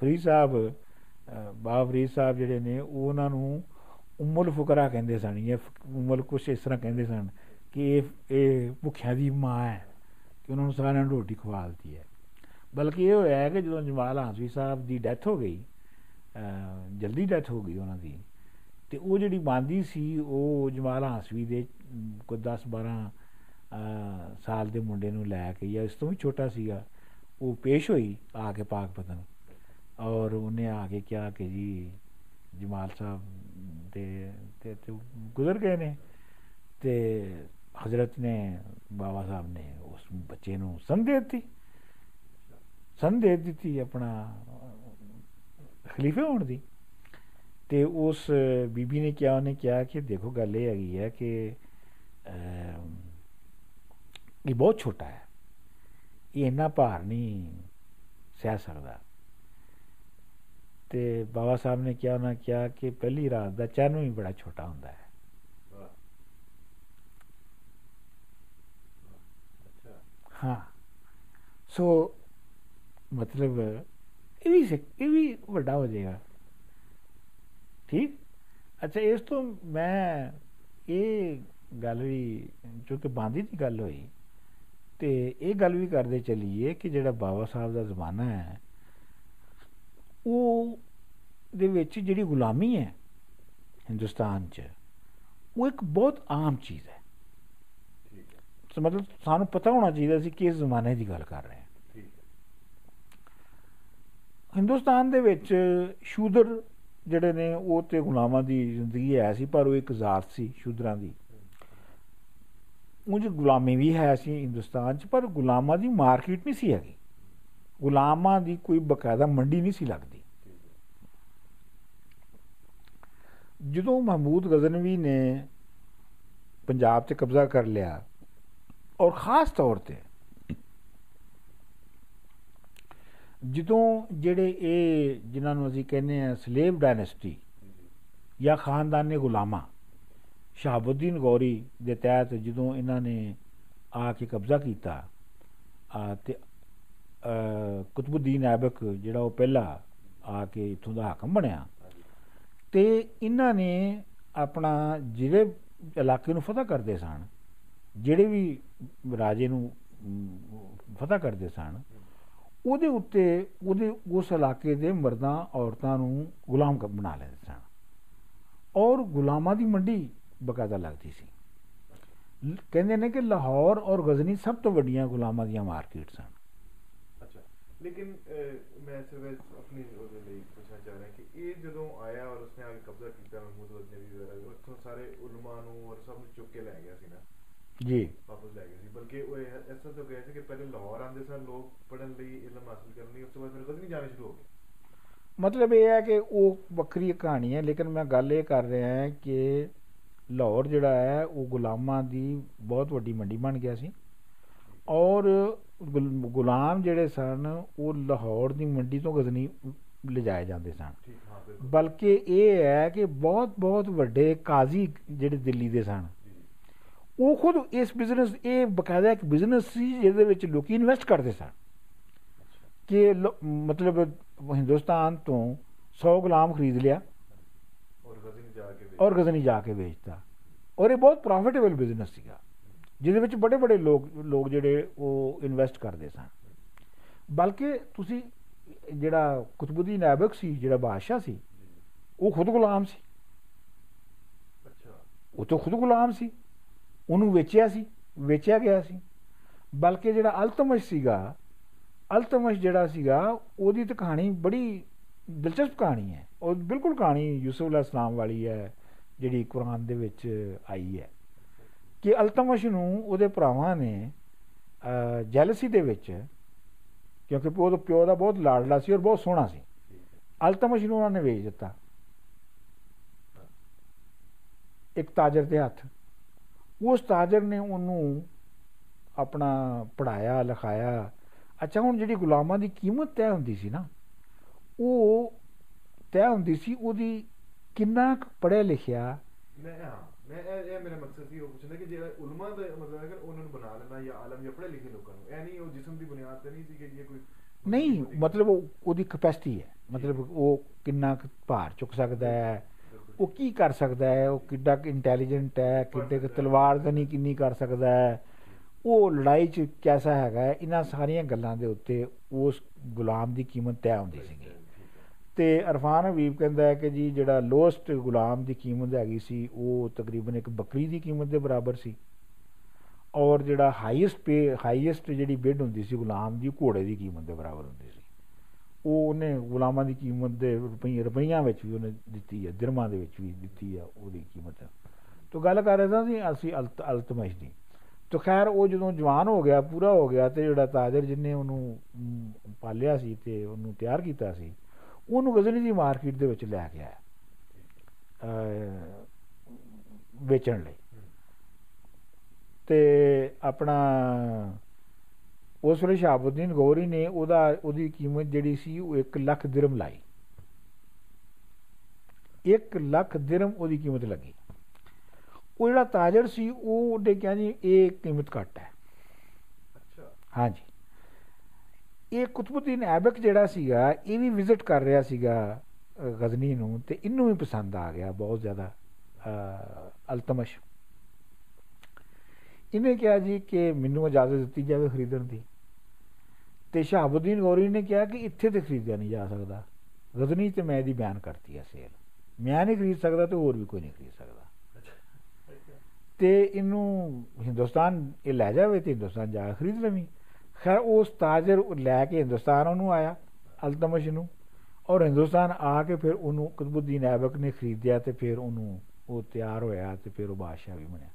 ਫਰੀਦ ਸਾਹਿਬ ਅਹ, ਬਾਬਾ ਫਰੀਦ ਸਾਹਿਬ ਜਿਹੜੇ ਨੇ ਉਹ ਉਹਨਾਂ ਨੂੰ ਉਮੁਲ ਫੁਕਰਾ ਕਹਿੰਦੇ ਸਨ ਜਾਂ ਫ- ਉਮੁਲ ਕੁਛ ਇਸ ਤਰ੍ਹਾਂ ਕਹਿੰਦੇ ਸਨ ਕਿ ਇਹ ਇਹ ਭੁੱਖਿਆਂ ਦੀ ਮਾਂ ਹੈ ਕਿ ਉਹਨਾਂ ਨੂੰ ਸਾਰਿਆਂ ਨੂੰ ਰੋਟੀ ਖਵਾਲਦੀ ਹੈ। ਬਲਕਿ ਇਹ ਹੋਇਆ ਕਿ ਜਦੋਂ ਜਮਾਲ ਹਾਸਵੀ ਸਾਹਿਬ ਦੀ ਡੈਥ ਹੋ ਗਈ ਅਹ ਜਲਦੀ ਡੈਥ ਹੋ ਗਈ ਉਹਨਾਂ ਦੀ ਤੇ ਉਹ ਜਿਹੜੀ ਬਾਂਦੀ ਸੀ ਉਹ ਜਮਾਲ ਹਾਸਵੀ ਦੇ ਅਮ, ਕੋਈ 10 12 ਅਹ, ਸਾਲ ਦੇ ਮੁੰਡੇ ਨੂੰ ਲੈ ਕੇ ਜਾਂ ਇਸ ਤੋਂ ਵੀ ਛੋਟਾ ਸੀਗਾ ਉਹ ਪੇਸ਼ ਹੋਈ ਆ ਕੇ ਪਾਕ ਪਤਨ। ਔਰ ਉਹਨੇ ਆ ਕੇ ਕਿਹਾ ਕਿ ਜੀ ਜਮਾਲ ਸਾਹਿਬ ਦੇ ਤੇ ਤੇ ਗੁਜ਼ਰ ਗਏ ਨੇ ਤੇ ਹਜ਼ਰਤ ਨੇ ਬਾਬਾ ਸਾਹਿਬ ਨੇ ਉਸ ਬੱਚੇ ਨੂੰ ਸੰਦ ਦੇ ਦਿੱਤੀ। ਸੰਦ ਦੇ ਦਿੱਤੀ ਆਪਣਾ ਅਹ, ਖਲੀਫੇ ਹੋਣ ਦੀ। ਤੇ ਉਸ ਬੀਬੀ ਨੇ ਕਿਹਾ ਉਹਨੇ ਕਿਹਾ ਕਿ ਦੇਖੋ ਗੱਲ ਇਹ ਹੈਗੀ ਹੈ ਕਿ ਅਮ, ਇਹ ਬਹੁਤ ਛੋਟਾ ਹੈ। ਇਹ ਇੰਨਾ ਭਾਰ ਨਹੀਂ ਸਹਿ ਸਕਦਾ। ਤੇ ਬਾਬਾ ਸਾਹਿਬ ਨੇ ਕਿਹਾ ਉਹਨਾਂ ਕਿਹਾ ਕਿ ਪਹਿਲੀ ਰਾਤ ਦਾ ਚੰਨ ਵੀ ਬੜਾ ਛੋਟਾ ਹੁੰਦਾ ਹੈ ਵਾਹ ਅੱਛਾ ਹਾਂ ਸੋ ਮਤਲਬ ਇਹ ਵੀ ਸਿੱਖ- ਇਹ ਵੀ ਵੱਡਾ ਹੋ ਜਾਏਗਾ ਠੀਕ ਅੱਛਾ ਇਸ ਤੋਂ ਮੈਂ ਇਹ ਗੱਲ ਵੀ ਕਿਉਂਕਿ ਬਾਂਦੀ ਦੀ ਗੱਲ ਹੋਈ ਤੇ ਇਹ ਗੱਲ ਵੀ ਕਰਦੇ ਚੱਲੀਏ ਕਿ ਜਿਹੜਾ ਬਾਬਾ ਸਾਹਿਬ ਦਾ ਜ਼ਮਾਨਾ ਹੈ ਉਹ ਦੇ ਵਿੱਚ ਜਿਹੜੀ ਗੁਲਾਮੀ ਹੈ ਹਿੰਦੁਸਤਾਨ 'ਚ ਉਹ ਇੱਕ ਬਹੁਤ ਆਮ ਚੀਜ਼ ਹੈ। ਠੀਕ ਹੈ। ਸੋ ਮਤਲਬ ਸਾਨੂੰ ਪਤਾ ਹੋਣਾ ਚਾਹੀਦਾ ਸੀ ਕਿ ਇਸ ਜ਼ਮਾਨੇ ਦੀ ਗੱਲ ਕਰ ਰਹੇ ਹਾਂ। ਠੀਕ ਹੈ। ਹਿੰਦੁਸਤਾਨ ਦੇ ਵਿੱਚ ਸ਼ੂਦਰ ਜਿਹੜੇ ਨੇ ਉਹ ਤੇ ਗੁਲਾਮਾਂ ਦੀ ਜ਼ਿੰਦਗੀ ਹੈ ਸੀ ਪਰ ਉਹ ਇੱਕ ਜ਼ਾਤ ਸੀ ਸ਼ੂਦਰਾਂ ਦੀ। ਉਂਝ ਗੁਲਾਮੀ ਵੀ ਹੈ ਸੀ ਹਿੰਦੁਸਤਾਨ 'ਚ ਪਰ ਗੁਲਾਮਾਂ ਦੀ ਮਾਰਕੀਟ ਨਹੀਂ ਸੀ ਹੈਗੀ। ਗੁਲਾਮਾਂ ਦੀ ਕੋਈ ਬਕਾਇਦਾ ਮੰਡੀ ਨਹੀਂ ਸੀ ਲੱਗਦੀ। ਜਦੋਂ ਮਹਮੂਦ ਗਜ਼ਨਵੀ ਨੇ ਪੰਜਾਬ ਤੇ ਕਬਜ਼ਾ ਕਰ ਲਿਆ ਔਰ ਖਾਸ ਤੌਰ ਤੇ ਜਦੋਂ ਜਿਹੜੇ ਇਹ ਜਿਨ੍ਹਾਂ ਨੂੰ ਅਸੀਂ ਕਹਿੰਦੇ ਆ ਸਲੇਵ ਡਾਇਨੈਸਟੀ ਜਾਂ ਖਾਨਦਾਨੇ ਗੁਲਾਮਾ ਸ਼ਹਾਬੁੱਦੀਨ ਗੌਰੀ ਦੇ ਤਹਿਤ ਜਦੋਂ ਇਹਨਾਂ ਨੇ ਆ ਕੇ ਕਬਜ਼ਾ ਕੀਤਾ ਆ ਤੇ ਅ, ਕੁਤਬੁੱਦੀਨ ਐਬਕ ਜਿਹੜਾ ਉਹ ਪਹਿਲਾ ਆ ਕੇ ਇਥੋਂ ਦਾ ਹਾਕਮ ਬਣਿਆ। ਤੇ ਇਹਨਾਂ ਨੇ ਆਪਣਾ ਜਿਹੜੇ ਇਲਾਕੇ ਨੂੰ ਫਤਹ ਕਰਦੇ ਸਨ, ਜਿਹੜੇ ਵੀ ਰਾਜੇ ਨੂੰ ਫਤਹ ਕਰਦੇ ਸਨ, ਉਹਦੇ ਉੱਤੇ ਉਹਦੇ ਉਸ ਇਲਾਕੇ ਦੇ ਮਰਦਾਂ ਔਰਤਾਂ ਨੂੰ ਗੁਲਾਮ ਕ- ਬਣਾ ਲੈਂਦੇ ਸਨ। ਔਰ ਗੁਲਾਮਾਂ ਦੀ ਮੰਡੀ ਬਕਾਇਦਾ ਲੱਗਦੀ ਸੀ। ਲ- ਕਹਿੰਦੇ ਨੇ ਕਿ ਲਾਹੌਰ ਔਰ ਗਜ਼ਨੀ ਸਭ ਤੋਂ ਵੱਡੀਆਂ ਗੁਲਾਮਾਂ ਦੀਆਂ ਮਾਰਕੀਟ ਸਨ। ਅੱਛਾ ਲੇਕਿਨ ਮੈਂ ਸਿਰਫ ਆਪਣੀ ਉਹਦੇ ਲਈ ਪੁੱਛਣਾ ਚਾਹ ਰਿਹਾ ਕਿ ਇਹ ਜਦੋਂ ਆਇਆ ਔਰ ਉਸਨੇ ਆ ਕੇ ਕਬਜ਼ਾ ਕੀਤਾ ਮਹਿਮੂਦ ਗਜ਼ਨਵੀ ਵਗੈਰਾ ਉੱਥੋਂ ਸਾਰੇ ਉਲਮਾ ਨੂੰ ਔਰ ਸਭ ਨੂੰ ਚੁੱਕ ਕੇ ਲੈ ਗਿਆ ਸੀ ਨਾ। ਜੀ। ਵਾਪਸ ਲੈ ਗਿਆ ਸੀ। ਬਲਕਿ ਉਹ ਤਰ੍ਹਾਂ ਤੋਂ ਗਿਆ ਸੀ ਕਿ ਪਹਿਲੇ ਲਾਹੌਰ ਆਉਂਦੇ ਸਨ ਲੋਕ ਪੜ੍ਹਨ ਲਈ ਇਲਮ ਹਾਸਲ ਕਰਨ ਲਈ ਉਸ ਤੋਂ ਬਾਅਦ ਫਿਰ ਗਜ਼ਨੀ ਜਾਣੇ ਸ਼ੁਰੂ ਹੋ ਗਏ ਮਤਲਬ ਇਹ ਹੈ ਕਿ ਉਹ ਵੱਖਰੀ ਕਹਾਣੀ ਹੈ ਲੇਕਿਨ ਮੈਂ ਗੱਲ ਇਹ ਕਰ ਰਿਹਾ ਹਾਂ ਕਿ ਲਾਹੌਰ ਜਿਹੜਾ ਹੈ ਉਹ ਗੁਲਾਮਾਂ ਦੀ ਬਹੁਤ ਵੱਡੀ ਮੰਡੀ ਬਣ ਗਿਆ ਸੀ। ਔਰ ਗੁਲ- ਗੁਲਾਮ ਜਿਹੜੇ ਸਨ ਉਹ ਲਾਹੌਰ ਦੀ ਮੰਡੀ ਤੋਂ ਗਜ਼ਨੀ ਲਿਜਾਏ ਜਾਂਦੇ ਸਨ। ਬਲਕਿ ਇਹ ਹੈ ਕਿ ਬਹੁਤ ਬਹੁਤ ਵੱਡੇ ਕਾਜ਼ੀ ਜਿਹੜੇ ਦਿੱਲੀ ਦੇ ਸਨ। ਉਹ ਖੁਦ ਇਸ ਬਿਜ਼ਨਸ ਇਹ ਬਕਾਇਦਾ ਇੱਕ ਬਿਜ਼ਨਸ ਸੀ ਜਿਹਦੇ ਵਿੱਚ ਲੋਕੀ ਇਨਵੈਸਟ ਕਰਦੇ ਸਨ। ਕਿ ਮਤਲਬ ਹਿੰਦੁਸਤਾਨ ਤੋਂ 100 ਗੁਲਾਮ ਖਰੀਦ ਲਿਆ। ਔਰ ਗਜ਼ਨੀ ਜਾ ਕੇ ਵੇਚਤਾ। ਔਰ ਇਹ ਬਹੁਤ ਪ੍ਰੋਫਿਟੇਬਲ ਬਿਜ਼ਨਸ ਸੀਗਾ। ਜਿਹਦੇ ਵਿੱਚ ਬੜੇ ਬੜੇ ਲੋਕ ਲੋਕ ਜਿਹੜੇ ਉਹ ਇਨਵੈਸਟ ਕਰਦੇ ਸਨ। ਬਲਕਿ ਤੁਸੀਂ ਜਿਹੜਾ ਕੁਤਬੁੱਦੀਨ ਐਬਕ ਸੀ ਜਿਹੜਾ ਬਾਦਸ਼ਾਹ ਸੀ ਉਹ ਖੁਦ ਗੁਲਾਮ ਸੀ। ਅੱਛਾ। ਉਹ ਤਾਂ ਖੁਦ ਗੁਲਾਮ ਸੀ। ਉਹਨੂੰ ਵੇਚਿਆ ਸੀ ਵੇਚਿਆ ਗਿਆ ਸੀ। ਬਲਕਿ ਜਿਹੜਾ ਅਲਤਮਸ਼ ਸੀਗਾ ਅਲਤਮਸ਼ ਜਿਹੜਾ ਸੀਗਾ ਉਹਦੀ ਤਾਂ ਕਹਾਣੀ ਬੜੀ ਦਿਲਚਸਪ ਕਹਾਣੀ ਹੈ। ਉਹ ਬਿਲਕੁਲ ਕਹਾਣੀ ਯੂਸਫ ਅਲੈਹਿਸਲਾਮ ਵਾਲੀ ਹੈ ਜਿਹੜੀ ਕੁਰਾਨ ਦੇ ਵਿੱਚ ਆਈ ਹੈ। ਕਿ ਅਲਤਮਸ਼ ਨੂੰ ਉਹਦੇ ਭਰਾਵਾਂ ਨੇ ਜੈਲਸੀ ਦੇ ਵਿੱਚ, ਕਿਉਂਕਿ ਉਹਦਾ ਪਿਓ ਦਾ ਬਹੁਤ ਲਾਡਲਾ ਸੀ ਔਰ ਬਹੁਤ ਸੋਹਣਾ ਸੀ। ਠੀਕ ਹੈ ਅਲਤਮਸ਼ ਨੂੰ ਉਹਨਾਂ ਨੇ ਵੇਚ ਦਿੱਤਾ। ਇੱਕ ਤਾਜਰ ਦੇ ਹੱਥ। ਉਸ ਤਾਜਰ ਨੇ ਉਹਨੂੰ ਆਪਣਾ ਪੜਾਇਆ ਲਿਖਾਇਆ। ਅੱਛਾ, ਹੁਣ ਜਿਹੜੀ ਗੁਲਾਮਾਂ ਦੀ ਕੀਮਤ ਤੈਅ ਹੁੰਦੀ ਸੀ ਨਾ, ਉਹ ਤੈਅ ਹੁੰਦੀ ਸੀ ਉਹਦੀ ਕਿੰਨਾ ਕੁ ਪੜ੍ਹਿਆ ਲਿਖਿਆ ਮੈਂ ਇਹ ਇਹ ਮੇਰਾ ਮਕਸਦ ਸੀ ਉਹ ਪੁੱਛਣਾ ਕਿ ਜਿਹੜਾ ਉਲਮਾ ਦਾ ਮਤਲਬ ਕਿ ਉਹਨਾਂ ਨੂੰ ਬਣਾ ਲੈਣਾ ਜਾਂ ਆਲਮ ਜਾਂ ਪੜ੍ਹੇ ਲਿਖੇ ਲੋਕਾਂ ਨੂੰ ਇਹ ਨਹੀਂ ਉਹ ਜਿਸਮ ਦੀ ਬੁਨਿਆਦ ਤੇ ਨਹੀਂ ਸੀ ਕਿ ਇਹ ਕੋਈ ਨਹੀਂ ਮਤਲਬ ਉਹ ਉਹਦੀ ਕਪੈਸਿਟੀ ਹੈ। ਮਤਲਬ ਉਹ ਕਿੰਨਾ ਭਾਰ ਚੁੱਕ ਸਕਦਾ ਹੈ। ਉਹ ਕੀ ਕਰ ਸਕਦਾ ਹੈ ਉਹ ਕਿੱਡਾ ਇੰਟੈਲੀਜੈਂਟ ਹੈ ਕਿੱਡੇ ਕੁ ਤਲਵਾਰਦਾਨੀ ਕਿੰਨੀ ਕਰ ਸਕਦਾ ਹੈ। ਉਹ ਲੜਾਈ 'ਚ ਕੈਸਾ ਹੈਗਾ ਇਹਨਾਂ ਸਾਰੀਆਂ ਗੱਲਾਂ ਦੇ ਉੱਤੇ ਉਸ ਗੁਲਾਮ ਦੀ ਕੀਮਤ ਤੈਅ ਹੁੰਦੀ ਸੀਗੀ। ਤੇ ਅਰਫਾਨ ਹਬੀਬ ਕਹਿੰਦਾ ਹੈ ਕਿ ਜੀ ਜਿਹੜਾ ਲੋਸਟ ਗੁਲਾਮ ਦੀ ਕੀਮਤ ਹੈਗੀ ਸੀ ਉਹ ਤਕਰੀਬਨ ਇੱਕ ਬੱਕਰੀ ਦੀ ਕੀਮਤ ਦੇ ਬਰਾਬਰ ਸੀ। ਔਰ ਜਿਹੜਾ ਹਾਈਐਸਟ ਪੇ ਹਾਈਐਸਟ ਜਿਹੜੀ ਬਿਡ ਹੁੰਦੀ ਸੀ ਗੁਲਾਮ ਦੀ ਉਹ ਘੋੜੇ ਦੀ ਕੀਮਤ ਦੇ ਬਰਾਬਰ ਹੁੰਦੀ ਸੀ। ਉਹ ਉਹਨੇ ਗੁਲਾਮਾਂ ਦੀ ਕੀਮਤ ਦੇ ਰੁਪਈਏ ਰੁਪਈਆਂ ਵਿੱਚ ਵੀ ਉਹਨੇ ਦਿੱਤੀ ਹੈ ਦਿਰਮਾਂ ਦੇ ਵਿੱਚ ਵੀ ਦਿੱਤੀ ਹੈ ਉਹਦੀ ਕੀਮਤ। ਤੋਂ ਗੱਲ ਕਰ ਰਹੇ ਸਾਂ ਸੀ ਅਸੀਂ ਅਲਤ ਅਲਤਮਸ਼ ਦੀ। ਤੋ ਖੈਰ ਉਹ ਜਦੋਂ ਜਵਾਨ ਹੋ ਗਿਆ ਪੂਰਾ ਹੋ ਗਿਆ ਤੇ ਜਿਹੜਾ ਤਾਜਰ ਜਿਨੇ ਉਹਨੂੰ ਮ, ਪਾਲਿਆ ਸੀ ਤੇ ਉਹਨੂੰ ਤਿਆਰ ਕੀਤਾ ਸੀ ਉਹਨੂੰ ਗਜ਼ਨੀ ਦੀ ਮਾਰਕੀਟ ਦੇ ਵਿੱਚ ਲੈ ਕੇ ਆਇਆ ਵੇਚਣ ਲਈ। ਤੇ ਆਪਣਾ ਉਸ ਵੇਲੇ ਸ਼ਹਾਬੁੱਦੀਨ ਗੌਰੀ ਨੇ ਉਹਦਾ ਉਹਦੀ ਕੀਮਤ ਜਿਹੜੀ ਸੀ ਉਹ 1 ਲੱਖ ਦਿਰਮ ਲਾਈ। 1 ਲੱਖ ਦਿਰਮ ਉਹਦੀ ਕੀਮਤ ਲੱਗੀ। ਉਹ ਜਿਹੜਾ ਤਾਜਰ ਸੀ ਉਹ ਉਹਨੇ ਕਿਹਾ ਜੀ ਇਹ ਕੀਮਤ ਘੱਟ ਹੈ। ਅੱਛਾ। ਹਾਂਜੀ। ਇਹ ਕੁਤਬੁੱਦੀਨ ਐਬਕ ਜਿਹੜਾ ਸੀਗਾ ਇਹ ਵੀ ਵਿਜ਼ਿਟ ਕਰ ਰਿਹਾ ਸੀਗਾ ਅ, ਗਜ਼ਨੀ ਨੂੰ ਤੇ ਇਹਨੂੰ ਵੀ ਪਸੰਦ ਆ ਗਿਆ ਬਹੁਤ ਜ਼ਿਆਦਾ ਅ, ਅਲਤਮਸ਼। ਇਹਨੇ ਕਿਹਾ ਜੀ ਕਿ ਮੈਨੂੰ ਇਜਾਜ਼ਤ ਦਿੱਤੀ ਜਾਵੇ ਖਰੀਦਣ ਦੀ। ਤੇ ਸ਼ਹਾਬੁੱਦੀਨ ਗੌਰੀ ਨੇ ਕਿਹਾ ਕਿ ਇੱਥੇ ਤੇ ਖਰੀਦਿਆ ਨਹੀਂ ਜਾ ਸਕਦਾ। ਗਜ਼ਨੀ ਤੇ ਮੈਂ ਇਹਦੀ ਬਿਆਨ ਕਰਤੀ ਹੈ ਸੇਲ ਮੈਂ ਨਹੀਂ ਖਰੀਦ ਸਕਦਾ ਤੇ ਹੋਰ ਵੀ ਕੋਈ ਨਹੀਂ ਖਰੀਦ ਸਕਦਾ। ਅੱਛਾ ਤੇ ਇਹਨੂੰ ਹਿੰਦੁਸਤਾਨ ਇਹ ਲੈ ਜਾਵੇ ਤੇ ਹਿੰਦੁਸਤਾਨ ਜਾ ਕੇ ਖਰੀਦ ਲਵੀਂ। ਖੈਰ ਉਸ ਤਾਜਰ ਉਹ ਲੈ ਕੇ ਹਿੰਦੁਸਤਾਨ ਉਹਨੂੰ ਆਇਆ, ਅਲਤਮਸ਼ ਨੂੰ, ਔਰ ਹਿੰਦੁਸਤਾਨ ਆ ਕੇ ਫਿਰ ਉਹਨੂੰ ਕੁਤਬੁੱਦੀਨ ਐਬਕ ਨੇ ਖਰੀਦਿਆ ਤੇ ਫਿਰ ਉਹਨੂੰ ਉਹ ਤਿਆਰ ਹੋਇਆ ਤੇ ਫਿਰ ਉਹ ਬਾਦਸ਼ਾਹ ਵੀ ਬਣਿਆ।